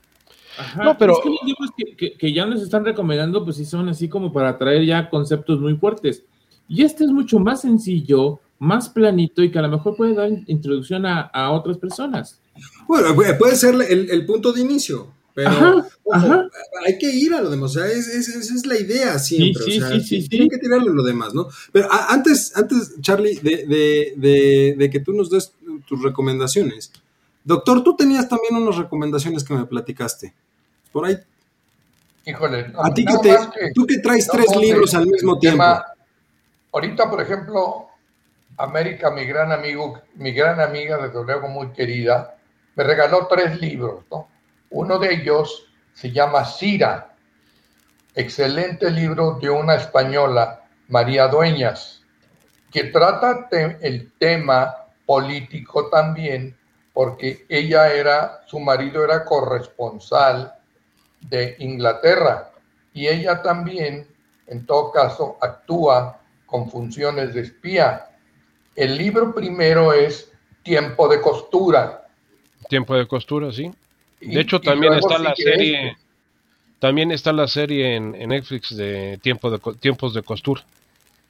Ajá, no, pero... Es que los libros que, que, ya nos están recomendando, pues sí son así como para traer ya conceptos muy fuertes. Y este es mucho más sencillo, más planito y que a lo mejor puede dar introducción a, a otras personas. Bueno, puede ser el, punto de inicio, pero hay que ir a lo demás, o sea, esa es, la idea siempre, sí, sí, sí, tienen que tirarle lo demás, ¿no? Pero antes, antes, Charlie, de, que tú nos des tus recomendaciones, doctor, tú tenías también unas recomendaciones que me platicaste, por ahí. Híjole, a ti que te, tú que traes tres libros al mismo tiempo. ahorita, por ejemplo, América, mi gran amigo, mi gran amiga, desde luego muy querida, me regaló tres libros, ¿no? Uno de ellos se llama Cira, excelente libro de una española, María Dueñas, que trata el tema político también, porque ella era, su marido era corresponsal de Inglaterra y ella también, en todo caso, actúa con funciones de espía. El libro primero es Tiempo de costura, Tiempo de costura, sí. De hecho, también está la serie. También está la serie en, Netflix de, tiempo de tiempos de costura.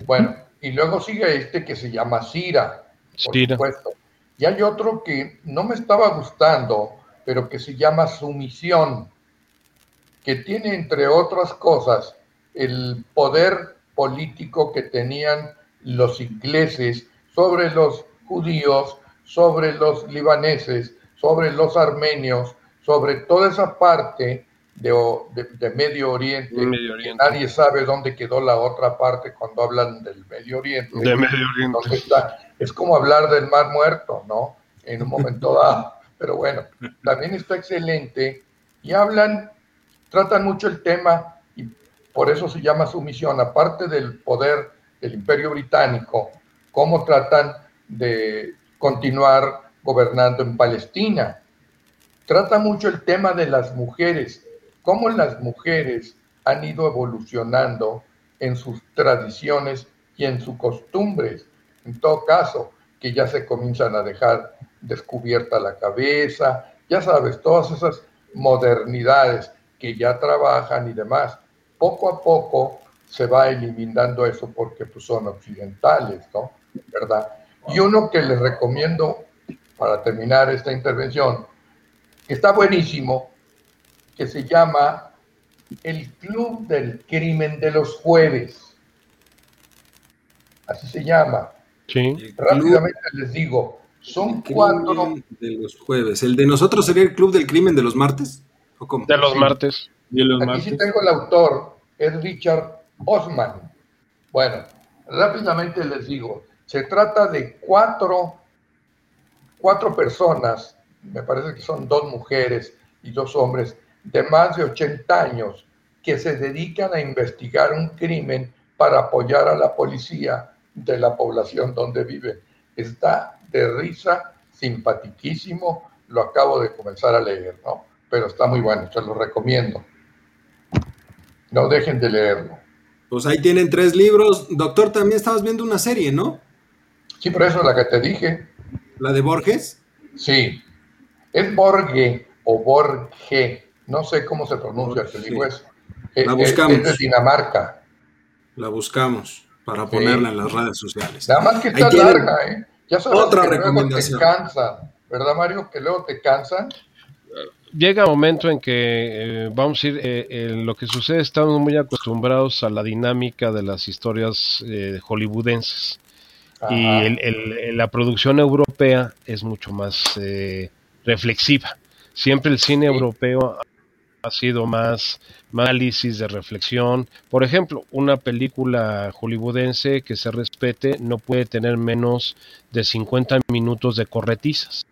Bueno, Y luego sigue este que se llama Cira, por supuesto. Y hay otro que no me estaba gustando, pero que se llama Sumisión, que tiene, entre otras cosas, el poder político que tenían los ingleses sobre los judíos, sobre los libaneses, sobre los armenios, sobre toda esa parte de, Medio, Oriente, nadie sabe dónde quedó la otra parte cuando hablan del Medio Oriente. De Medio Oriente. Está, es como hablar del Mar Muerto, ¿no? En un momento dado. Pero bueno, también está excelente y hablan, tratan mucho el tema y por eso se llama sumisión, aparte del poder del Imperio Británico, cómo tratan de continuar gobernando en Palestina. Trata mucho el tema de las mujeres, cómo las mujeres han ido evolucionando en sus tradiciones y en sus costumbres. En todo caso, que ya se comienzan a dejar descubierta la cabeza, ya sabes, todas esas modernidades que ya trabajan y demás. Poco a poco se va eliminando eso porque pues, son occidentales, ¿no? ¿Verdad? Y uno que les recomiendo para terminar esta intervención, que está buenísimo, que se llama El Club del Crimen de los Jueves. Así se llama. Sí. Rápidamente les digo, son cuatro. De los jueves. ¿El de nosotros sería el Club del Crimen de los martes? ¿O cómo? De los martes. De los Aquí sí tengo el autor, es Richard Osman. Bueno, rápidamente les digo, se trata de cuatro, cuatro personas, me parece que son dos mujeres y dos hombres, de más de 80 años que se dedican a investigar un crimen para apoyar a la policía de la población donde viven. Está de risa, simpatiquísimo, lo acabo de comenzar a leer, ¿no? Pero está muy bueno, se lo recomiendo. No dejen de leerlo. Pues ahí tienen tres libros. Doctor, también estabas viendo una serie, ¿no? Sí, por eso es la que te dije. ¿La de Borges? Sí. Es Borge o Borge. No sé cómo se pronuncia, te digo eso. La buscamos. Es, de Dinamarca. La buscamos para ponerla en las redes sociales. Nada más que está larga, ¿eh? Ya sabes Otra que recomendación. te cansan, ¿verdad, Mario? Que luego te cansan. Llega un momento en que, eh, vamos a ir, eh, lo que sucede, estamos muy acostumbrados a la dinámica de las historias eh, hollywoodenses. Y la producción europea es mucho más reflexiva. Siempre el cine europeo ha sido más, análisis de reflexión. Por ejemplo, una película hollywoodense que se respete no puede tener menos de 50 minutos de corretizas.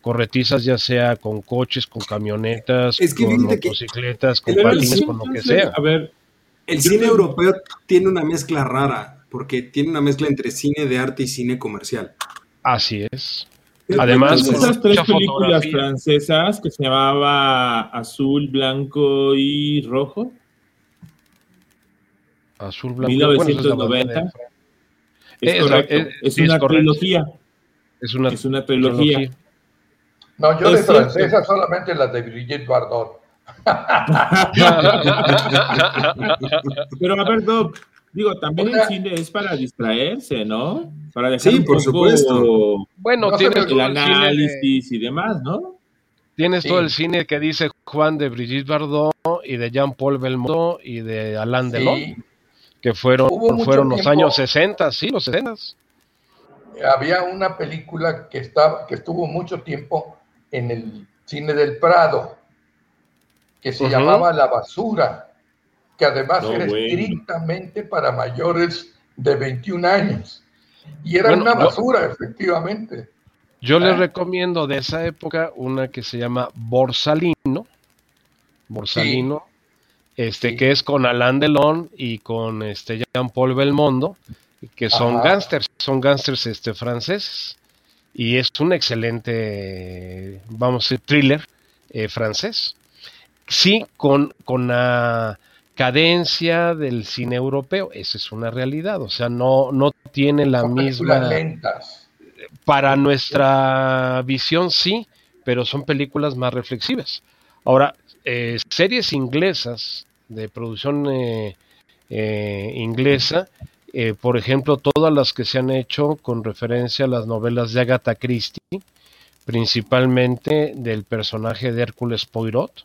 Corretizas ya sea con coches, con camionetas, con motocicletas, con patines, con lo que sea. A ver, el cine europeo tiene una mezcla rara, porque tiene una mezcla entre cine de arte y cine comercial. Así es. Además, esas tres películas francesas que se llamaba Azul, Blanco y Rojo. Azul, Blanco 1990. es, correcto. Es, una trilogía. Es una, es una trilogía. No, yo de francesa solamente las de Brigitte Bardot. Pero a ver, Doc, digo, también el cine es para distraerse, ¿no? Para dejar sí, por supuesto. Bueno, tienes el análisis y demás, ¿no? Tienes todo el cine que dice Juan de Brigitte Bardot y de Jean-Paul Belmondo y de Alain Delon, que fueron, fueron los años 60, sí, los 60. Había una película que, estaba, que estuvo mucho tiempo en el cine del Prado, que se llamaba La Basura, que además era estrictamente para mayores de 21 años. Y era una basura, efectivamente. Yo les ah. recomiendo de esa época una que se llama Borsalino. Borsalino. Este, que es con Alain Delon y con este Jean-Paul Belmondo, que son gángsters, son gángsters este, franceses y es un excelente, vamos a decir, thriller eh, francés. Sí, con, con la cadencia del cine europeo, esa es una realidad, o sea, no, no tiene la misma... Para nuestra visión sí, pero son películas más reflexivas. Ahora, eh, series inglesas de producción eh, inglesa eh, por ejemplo, todas las que se han hecho con referencia a las novelas de Agatha Christie, principalmente del personaje de Hércules Poirot,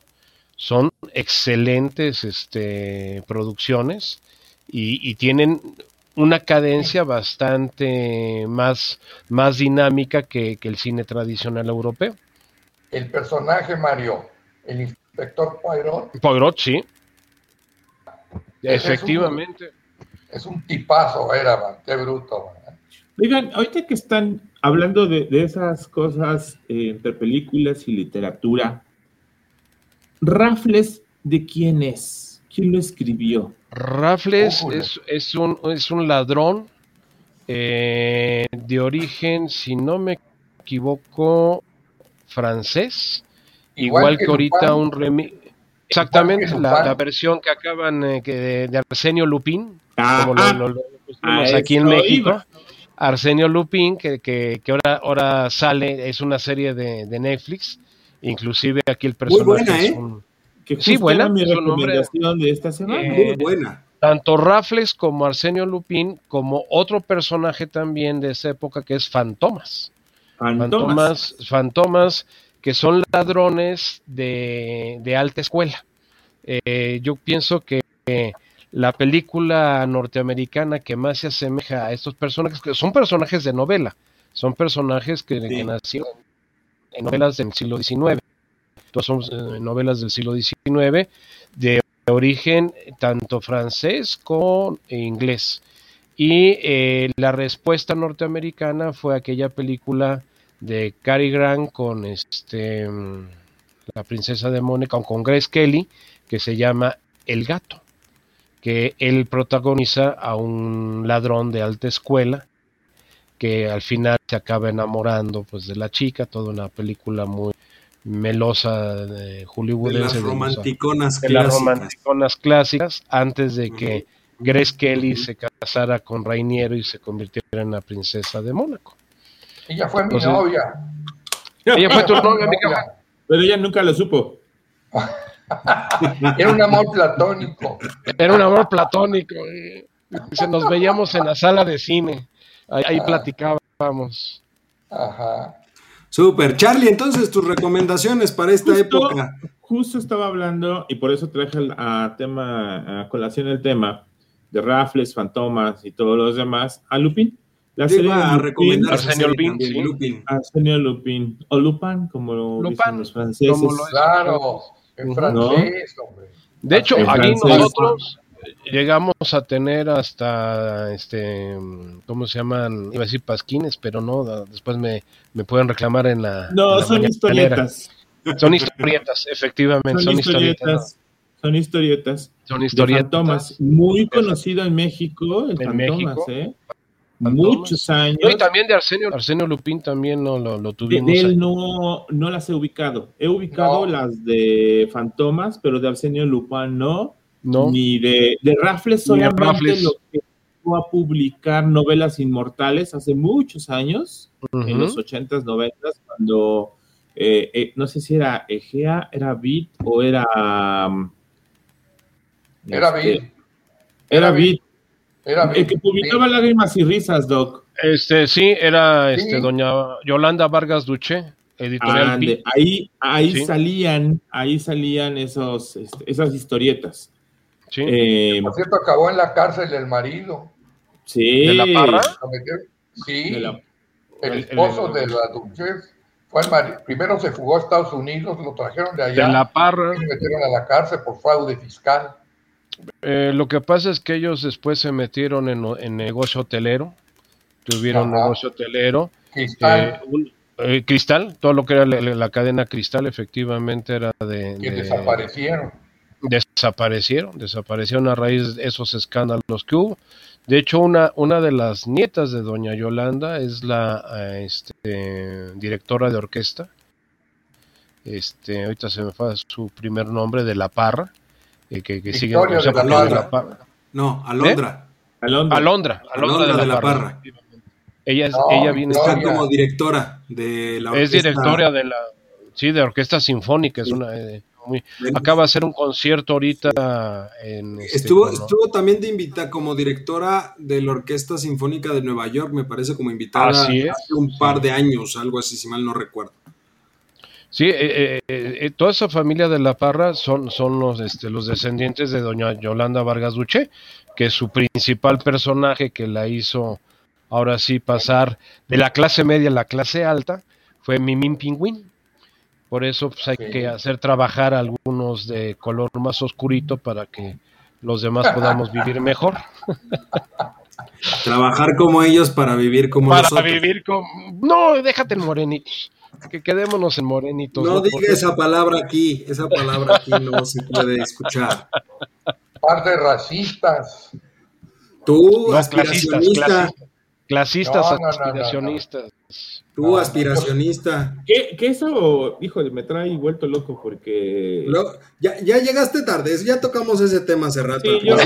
son excelentes este, producciones y, tienen una cadencia bastante más, más dinámica que, el cine tradicional europeo. El personaje Mario, el inspector Poirot. Poirot, sí. Efectivamente. Es un, tipazo, era, qué bruto. Oigan, ahorita que están hablando de, esas cosas eh, entre películas y literatura, Raffles, ¿de quién es? ¿Quién lo escribió? Raffles es, un, es un ladrón eh, de origen, si no me equivoco, francés. Igual, que, ahorita un remix. Exactamente, la, versión que acaban eh, de, Arsenio Lupin, como lo, ah, aquí en México. Arsenio Lupin, que, que, ahora, ahora sale, es una serie de, de Netflix Inclusive aquí el personaje es ¿eh? un... sí, buena. Mi recomendación de esta semana. Muy eh, buena. Tanto Raffles como Arsenio Lupin, como otro personaje también de esa época que es Fantomas. Fantomas. Fantomas, que son ladrones de, alta escuela. Eh, yo pienso que la película norteamericana que más se asemeja a estos personajes, que son personajes de novela, son personajes que, que nacieron novelas del siglo XIX. Todas son eh, novelas del siglo XIX de origen tanto francés como inglés. Y eh, la respuesta norteamericana fue aquella película de Cary Grant con este la princesa de Mónica con Grace Kelly que se llama El gato, que él protagoniza a un ladrón de alta escuela que al final se acaba enamorando pues de la chica, toda una película muy melosa de hollywoodense. De las romanticonas clásicas. las romanticonas clásicas, antes de que Grace Kelly se casara con Rainiero y se convirtiera en la princesa de Mónaco. Ella fue mi novia. Ella fue tu novia, amiga. Pero ella nunca lo supo. Era un amor platónico. Era un amor platónico. Se nos veíamos en la sala de cine. Ahí, platicábamos. Ajá. Super. Charlie, entonces tus recomendaciones para esta época. Justo estaba hablando, y por eso traje a tema, a colación el tema de Raffles, Fantomas y todos los demás, a Lupin. La serie a recomendar Arsenio Lupin, Lupin. Arsenio Lupin. O Lupin, como lo dicen los franceses. claro, en francés, hombre. De hecho, aquí nosotros llegamos a tener hasta, este, ¿cómo se llaman? Iba a decir pasquines, pero no, después me, me pueden reclamar en la... No, son historietas. Son historietas, efectivamente, son, historietas. Son historietas. Son historietas. muy conocido en México, el Fantomas, ¿eh? Muchos años. y también de Arsenio, Arsenio Lupín también no, lo, lo tuvimos. De, él no, no las he ubicado. He ubicado las de Fantomas, pero de Arsenio Lupin no ni de, de Raffles solamente lo que fue a publicar novelas inmortales hace muchos años, en los 80s, 90 cuando eh, eh, no sé si era Egea, era Beat o era. Um, era este, Beat. Era Beat. Era El que publicaba Lágrimas y Risas, Doc. Este, sí, era este, doña Yolanda Vargas Duche, editorial. ahí ahí salían, ahí salían esos, este, esas historietas. Eh, por cierto, acabó en la cárcel el marido. Sí. ¿De la parra? Sí. el esposo de la Duchess fue el marido. Primero se fugó a Estados Unidos, lo trajeron de allá. De la parra. Y metieron a la cárcel por fraude fiscal. Eh, lo que pasa es que ellos después se metieron en, negocio hotelero. Tuvieron negocio hotelero. Cristal. Eh, cristal, todo lo que era la, cadena Cristal, efectivamente era de. Que desaparecieron desaparecieron, desaparecieron a raíz de esos escándalos que hubo. De hecho, una, una de las nietas de doña Yolanda es la eh, este, directora de orquesta. Este, ahorita se me fue su primer nombre de La Parra, eh, que, sigue la Parra. No, Alondra. ¿Eh? Alondra. Alondra. Alondra, de, la, Parra. Ella, es, ella viene como directora de la orquesta. Es directora de la sí, de orquesta sinfónica, es una muy, acaba de hacer un concierto ahorita en este, estuvo estuvo también de invitada como directora de la Orquesta Sinfónica de Nueva York me parece como invitada hace un par de años algo así si mal no recuerdo. Sí, eh, eh, toda esa familia de La Parra son, son los, este, los descendientes de doña Yolanda Vargas Duché, que es su principal personaje que la hizo ahora sí pasar de la clase media a la clase alta, fue Mimín Pingüín. Por eso pues, hay que hacer trabajar a algunos de color más oscurito para que los demás podamos vivir mejor. Trabajar como ellos para vivir como para vivir como... No, déjate en morenitos. Que quedémonos en morenitos. No, diga esa palabra aquí. Esa palabra aquí no se puede escuchar. Par de racistas. Tú, aspiracionista. Clasistas, aspiracionistas. Tú, aspiracionista. ¿Qué, ¿Qué, eso, híjole, me trae vuelto loco porque. ya, ya, llegaste tarde, ya tocamos ese tema hace rato. Yo.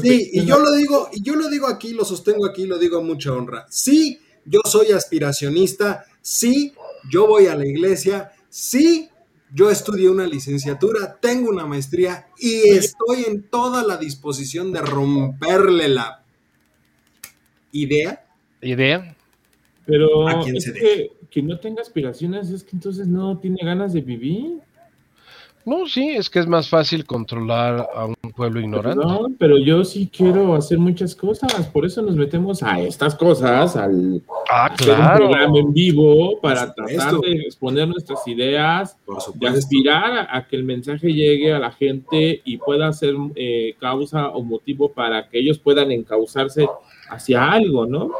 Sí, y yo lo digo, y yo lo digo aquí, lo sostengo aquí, lo digo a mucha honra. Sí, yo soy aspiracionista, sí, yo voy a la iglesia, sí, yo estudié una licenciatura, tengo una maestría y estoy en toda la disposición de romperle la idea. ¿Idea? Pero es que, que no tenga aspiraciones es que entonces no tiene ganas de vivir. No, sí, es que es más fácil controlar a un pueblo ignorante. No, pero yo sí quiero hacer muchas cosas, por eso nos metemos a estas cosas, al ah, claro. programa en vivo para tratar de exponer nuestras ideas, de aspirar a, que el mensaje llegue a la gente y pueda ser eh, causa o motivo para que ellos puedan encauzarse hacia algo, ¿no?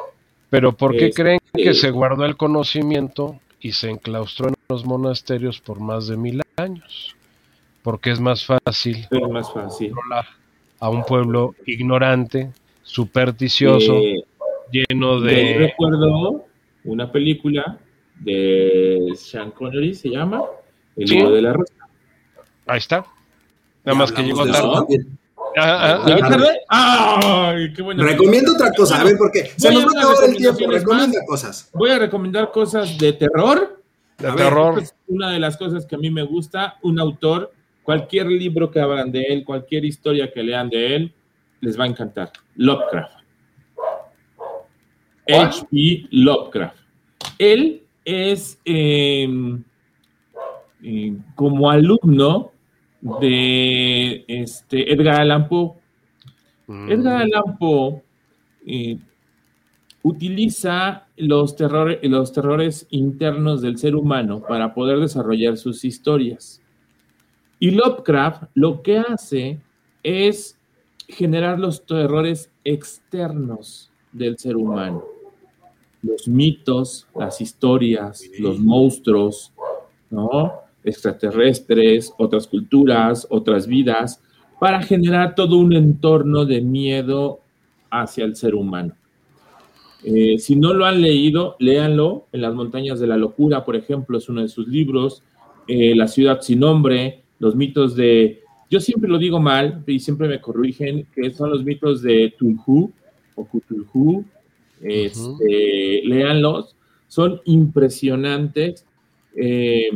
Pero ¿por qué este, creen que se guardó el conocimiento y se enclaustró en los monasterios por más de mil años? porque es más fácil, es más fácil. controlar a un pueblo ignorante, supersticioso, eh, lleno de... recuerdo una película de Sean Connery, se llama El libro de la rosa. Ahí está. Nada más que llegó tarde. Recomiendo otra cosa, a ver, porque se nos va a acabar el tiempo. Recomienda cosas. Voy a recomendar cosas de terror. De terror. una de las cosas que a mí me gusta, un autor Cualquier libro que hablan de él, cualquier historia que lean de él, les va a encantar. Lovecraft. H.P. Lovecraft. Él es em, eh, como alumno de este, Edgar Allan Poe. Mm. Edgar Allan Poe eh, utiliza los, los terrores internos del ser humano para poder desarrollar sus historias. Y Lovecraft lo que hace es generar los terrores externos del ser humano. Los mitos, las historias, los monstruos, ¿no? Extraterrestres, otras culturas, otras vidas, para generar todo un entorno de miedo hacia el ser humano. Eh, si no lo han leído, léanlo. En las montañas de la locura, por ejemplo, es uno de sus libros. Eh, la ciudad sin nombre, los mitos de, yo siempre lo digo mal y siempre me corrigen, que son los mitos de Tulhu o Cthulhu, este, léanlos, son impresionantes. Eh,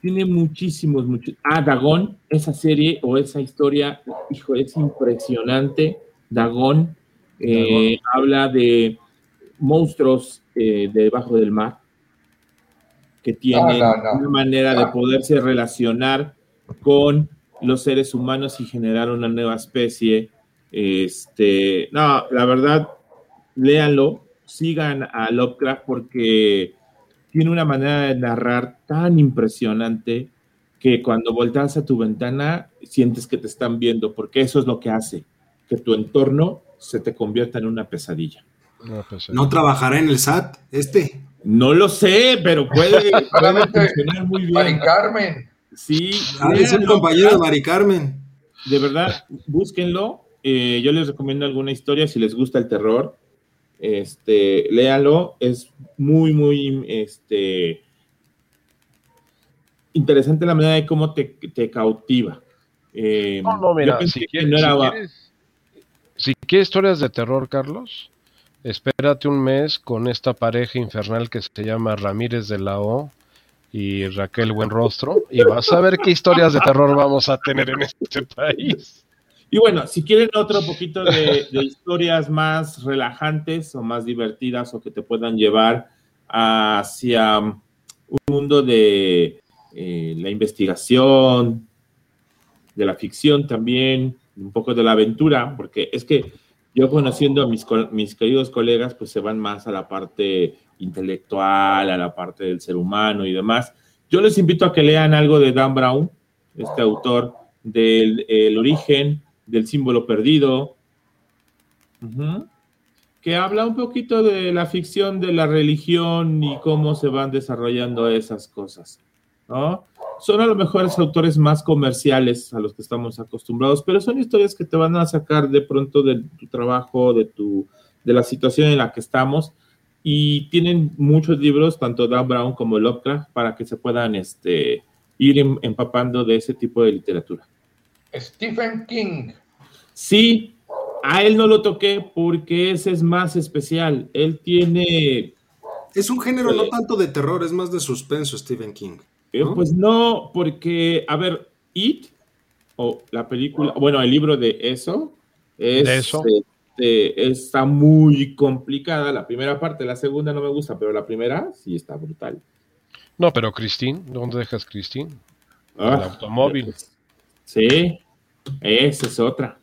tiene muchísimos, muchos. Ah, Dagón, esa serie o esa historia, hijo, es impresionante. Dagón, eh, habla de monstruos eh, debajo del mar que tienen una manera de poderse relacionar con los seres humanos y generar una nueva especie. Este, no, la verdad, léanlo, sigan a Lovecraft porque tiene una manera de narrar tan impresionante que cuando volteas a tu ventana sientes que te están viendo, porque eso es lo que hace, que tu entorno se te convierta en una pesadilla. ¿No trabajará en el SAT este? No lo sé, pero puede, funcionar muy bien. Mari Carmen. Sí. es un compañero de Mari Carmen. De verdad, búsquenlo. Eh, yo les recomiendo alguna historia si les gusta el terror. Este, léalo. Es muy, muy este, interesante la manera de cómo te, cautiva. Eh, no, no, mira, si quieres, si quieres historias de terror, Carlos, espérate un mes con esta pareja infernal que se llama Ramírez de la O y Raquel Buenrostro y vas a ver qué historias de terror vamos a tener en este país. Y bueno, si quieren otro poquito de, historias más relajantes o más divertidas o que te puedan llevar hacia un mundo de eh, la investigación, de la ficción también, un poco de la aventura, porque es que yo conociendo a mis, mis queridos colegas, pues se van más a la parte intelectual, a la parte del ser humano y demás. Yo les invito a que lean algo de Dan Brown, este autor del el origen, del símbolo perdido, que habla un poquito de la ficción de la religión y cómo se van desarrollando esas cosas, ¿no? Son a lo mejor los autores más comerciales a los que estamos acostumbrados, pero son historias que te van a sacar de pronto de tu trabajo, de tu de la situación en la que estamos y tienen muchos libros, tanto Dan Brown como Lovecraft, para que se puedan este, ir em, empapando de ese tipo de literatura. Stephen King. Sí, a él no lo toqué porque ese es más especial. Él tiene... Es un género no tanto de terror, es más de suspenso, Stephen King. Eh, pues no, porque, a ver, It, o la película, bueno, el libro de eso, es, de eso. Este, está muy complicada. La primera parte, la segunda no me gusta, pero la primera sí está brutal. No, pero Christine, ¿dónde dejas Christine? el ah, automóvil. Sí, esa es otra.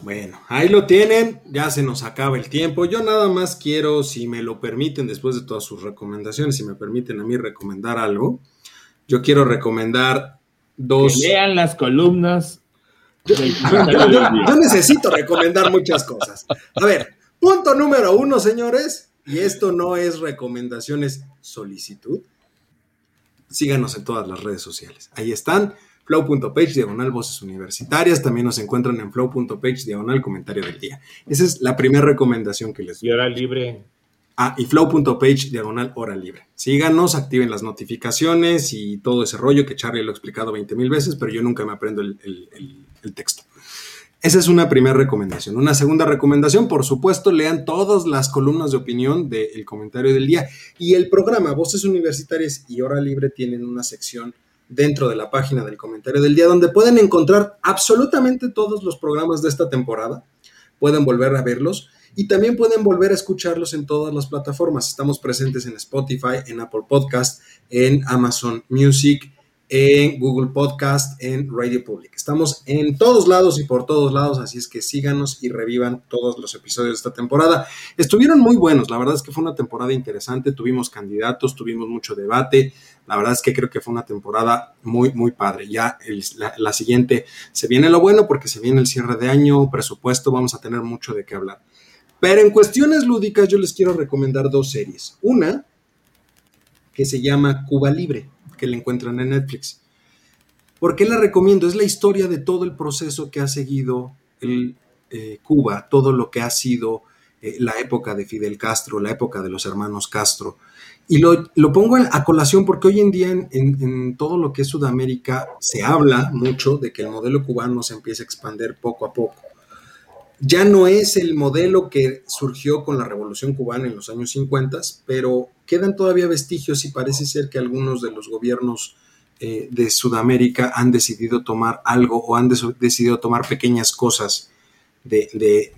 Bueno, ahí lo tienen, ya se nos acaba el tiempo. Yo nada más quiero, si me lo permiten, después de todas sus recomendaciones, si me permiten a mí recomendar algo, yo quiero recomendar dos... lean las columnas. Yo, yo, necesito recomendar muchas cosas. A ver, punto número uno, señores, y esto no es recomendaciones, solicitud. Síganos en todas las redes sociales. Ahí están flow.page diagonal voces universitarias. También nos encuentran en flow.page diagonal comentario del día. Esa es la primera recomendación que les doy. Y hora libre. Ah, y flow.page diagonal hora libre. Síganos, activen las notificaciones y todo ese rollo que Charlie lo ha explicado 20 mil veces, pero yo nunca me aprendo el, texto. Esa es una primera recomendación. Una segunda recomendación, por supuesto, lean todas las columnas de opinión del comentario del día. Y el programa Voces Universitarias y Hora Libre tienen una sección dentro de la página del comentario del día, donde pueden encontrar absolutamente todos los programas de esta temporada. Pueden volver a verlos y también pueden volver a escucharlos en todas las plataformas. Estamos presentes en Spotify, en Apple Podcast, en Amazon Music, en Google Podcast, en Radio Public. Estamos en todos lados y por todos lados, así es que síganos y revivan todos los episodios de esta temporada. Estuvieron muy buenos, la verdad es que fue una temporada interesante, tuvimos candidatos, tuvimos mucho debate, la verdad es que creo que fue una temporada muy, muy padre. Ya la, siguiente se viene lo bueno porque se viene el cierre de año, presupuesto, vamos a tener mucho de qué hablar. Pero en cuestiones lúdicas yo les quiero recomendar dos series. Una que se llama Cuba Libre que la encuentran en Netflix. ¿Por qué la recomiendo? Es la historia de todo el proceso que ha seguido el, eh, Cuba, todo lo que ha sido eh, la época de Fidel Castro, la época de los hermanos Castro. Y lo, pongo a colación porque hoy en día en, en, todo lo que es Sudamérica se habla mucho de que el modelo cubano se empieza a expandir poco a poco. Ya no es el modelo que surgió con la Revolución cubana en los años 50, pero quedan todavía vestigios y parece ser que algunos de los gobiernos eh, de Sudamérica han decidido tomar algo o han decidido tomar pequeñas cosas de,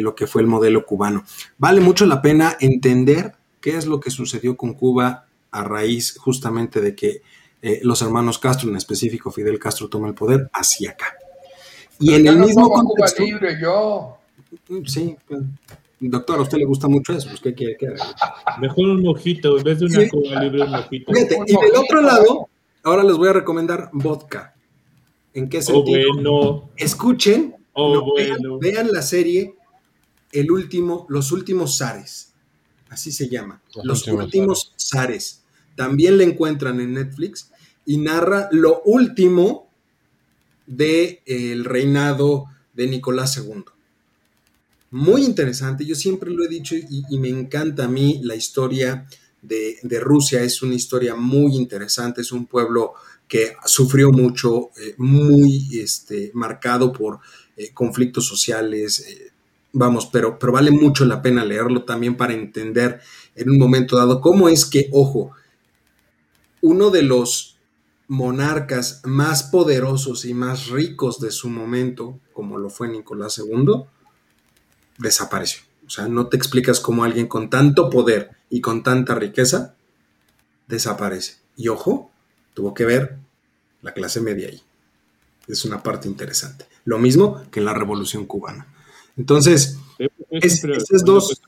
lo que fue el modelo cubano. Vale mucho la pena entender qué es lo que sucedió con Cuba a raíz justamente de que eh, los hermanos Castro, en específico Fidel Castro, toma el poder hacia acá. Y en el mismo contexto. libre, yo. Sí, pues, doctor, a usted le gusta mucho eso. Pues, ¿qué quiere que Mejor un mojito, en vez de una Cuba libre, un mojito. Fíjate, y del otro lado, ahora les voy a recomendar vodka. ¿En qué oh, sentido? Oh, bueno. Escuchen, oh, bueno. vean, la serie El último, Los últimos zares. Así se llama. Los, últimos, zares. También la encuentran en Netflix y narra lo último del el reinado de Nicolás II. Muy interesante, yo siempre lo he dicho y, me encanta a mí la historia de, Rusia, es una historia muy interesante, es un pueblo que sufrió mucho, eh, muy este, marcado por eh, conflictos sociales, eh, vamos, pero, pero vale mucho la pena leerlo también para entender en un momento dado cómo es que, ojo, uno de los monarcas más poderosos y más ricos de su momento, como lo fue Nicolás II, desapareció. O sea, no te explicas cómo alguien con tanto poder y con tanta riqueza desaparece. Y ojo, tuvo que ver la clase media ahí. Es una parte interesante. Lo mismo que en la Revolución Cubana. Entonces, es, esas dos...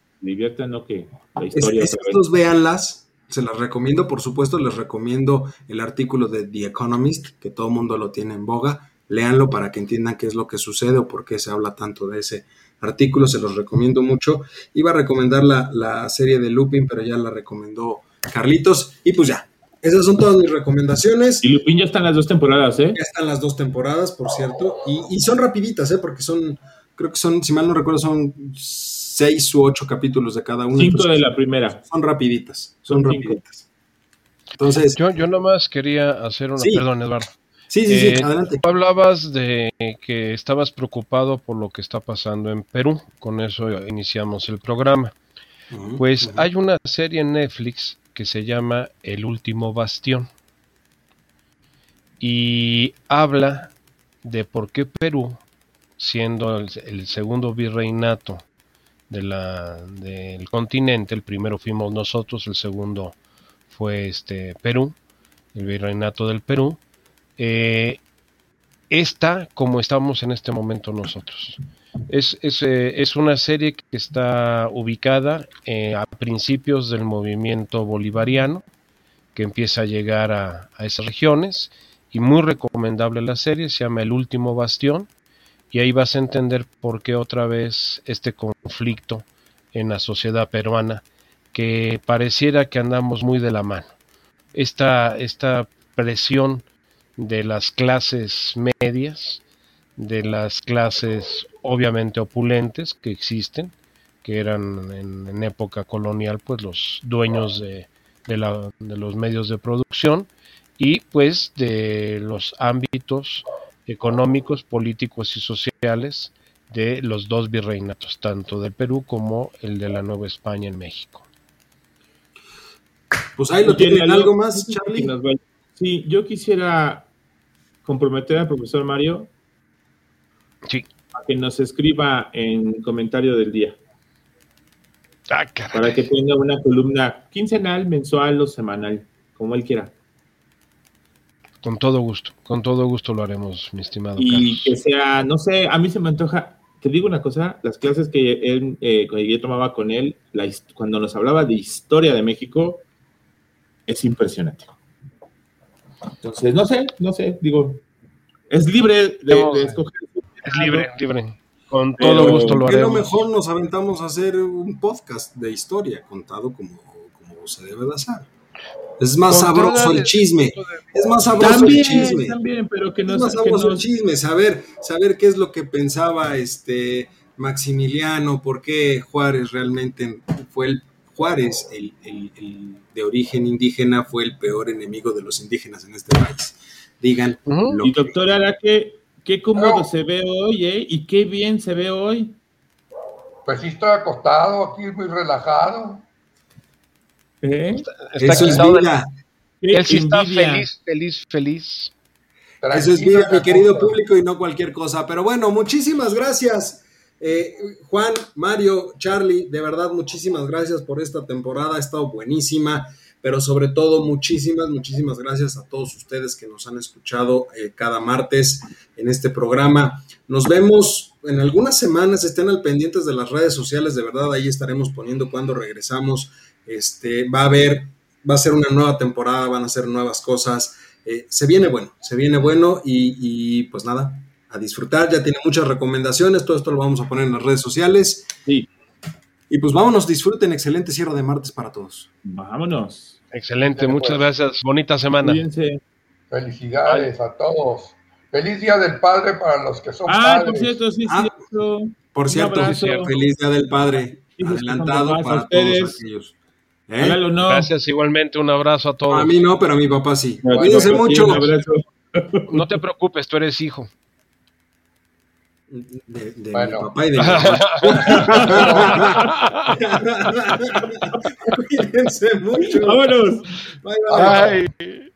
que esas dos véanlas, se las recomiendo, por supuesto, les recomiendo el artículo de The Economist, que todo el mundo lo tiene en boga. Léanlo para que entiendan qué es lo que sucede o por qué se habla tanto de ese artículo, se los recomiendo mucho. Iba a recomendar la, la serie de Lupin, pero ya la recomendó Carlitos. Y pues ya, esas son todas mis recomendaciones. Y Lupin ya están las dos temporadas, ¿eh? Ya están las dos temporadas, por cierto. Y, son rapiditas, ¿eh? Porque son, creo que son, si mal no recuerdo, son seis u ocho capítulos de cada una. Cinco de la primera. Son rapiditas, son, rapiditas. Entonces. Yo, yo nomás quería hacer una. Perdón, Eduardo. Sí, sí, sí, eh, adelante. Tú hablabas de que estabas preocupado por lo que está pasando en Perú. Con eso iniciamos el programa. pues hay una serie en Netflix que se llama El último bastión. Y habla de por qué Perú, siendo el, segundo virreinato de la, del continente, el primero fuimos nosotros, el segundo fue este Perú, el virreinato del Perú, eh, está como estamos en este momento nosotros. Es, eh, es, una serie que está ubicada eh, a principios del movimiento bolivariano, que empieza a llegar a, esas regiones, y muy recomendable la serie, se llama El Último Bastión, y ahí vas a entender por qué otra vez este conflicto en la sociedad peruana, que pareciera que andamos muy de la mano. Esta, esta presión de las clases medias, de las clases obviamente opulentes que existen, que eran en, época colonial pues los dueños de, de, los medios de producción y pues de los ámbitos económicos, políticos y sociales de los dos virreinatos, tanto del Perú como el de la Nueva España en México. Pues ahí lo tienen. ¿Algo más, Charlie? Sí, yo quisiera comprometer al profesor Mario a que nos escriba en comentario del día. Ah, para que tenga una columna quincenal, mensual o semanal, como él quiera. Con todo gusto, con todo gusto lo haremos, mi estimado. Y que sea, no sé, a mí se me antoja, te digo una cosa, las clases que él, eh, yo tomaba con él, cuando nos hablaba de historia de México, es impresionante. Entonces, no sé, no sé, digo, es libre de, escoger. Es libre, libre. Con todo gusto lo haremos. lo mejor nos aventamos a hacer un podcast de historia contado como, como se debe de hacer. Es más sabroso el chisme. Es más sabroso el chisme. También, pero que no es más sabroso el chisme. Saber, saber qué es lo que pensaba este Maximiliano, por qué Juárez realmente fue el Juárez, el, el, de origen indígena, fue el peor enemigo de los indígenas en este país. Digan. y doctora Araque, qué cómodo se ve hoy, ¿eh? Y qué bien se ve hoy. Pues sí, estoy acostado aquí, muy relajado. ¿Eh? Está, Eso es vida. Él sí está feliz, feliz, feliz. Eso es vida, mi querido público, y no cualquier cosa. Pero bueno, muchísimas gracias. Eh, Juan, Mario, Charlie, de verdad, muchísimas gracias por esta temporada. Ha estado buenísima pero sobre todo muchísimas, muchísimas gracias a todos ustedes que nos han escuchado eh, cada martes en este programa. Nos vemos en algunas semanas, estén al pendientes de las redes sociales, de verdad, ahí estaremos poniendo cuando regresamos. Este, va a haber, va a ser una nueva temporada, van a ser nuevas cosas. Eh, se viene bueno, se viene bueno y, y, pues nada, a disfrutar. Ya tiene muchas recomendaciones, todo esto lo vamos a poner en las redes sociales. Sí. Y pues vámonos, disfruten, excelente cierre de martes para todos. Vámonos. Excelente, muchas gracias. Bonita semana. Felicidades a todos. Feliz Día del Padre para los que son ah, Por cierto, sí, ah, Por cierto, feliz Día del Padre. Adelantado para todos aquellos. ¿Eh? Gracias igualmente, un abrazo a todos. A mí no, pero a mi papá sí. Cuídense mucho. No te preocupes, tú eres hijo. De, mi papá y de mi mamá. Cuídense mucho. Vámonos. Bye. bye.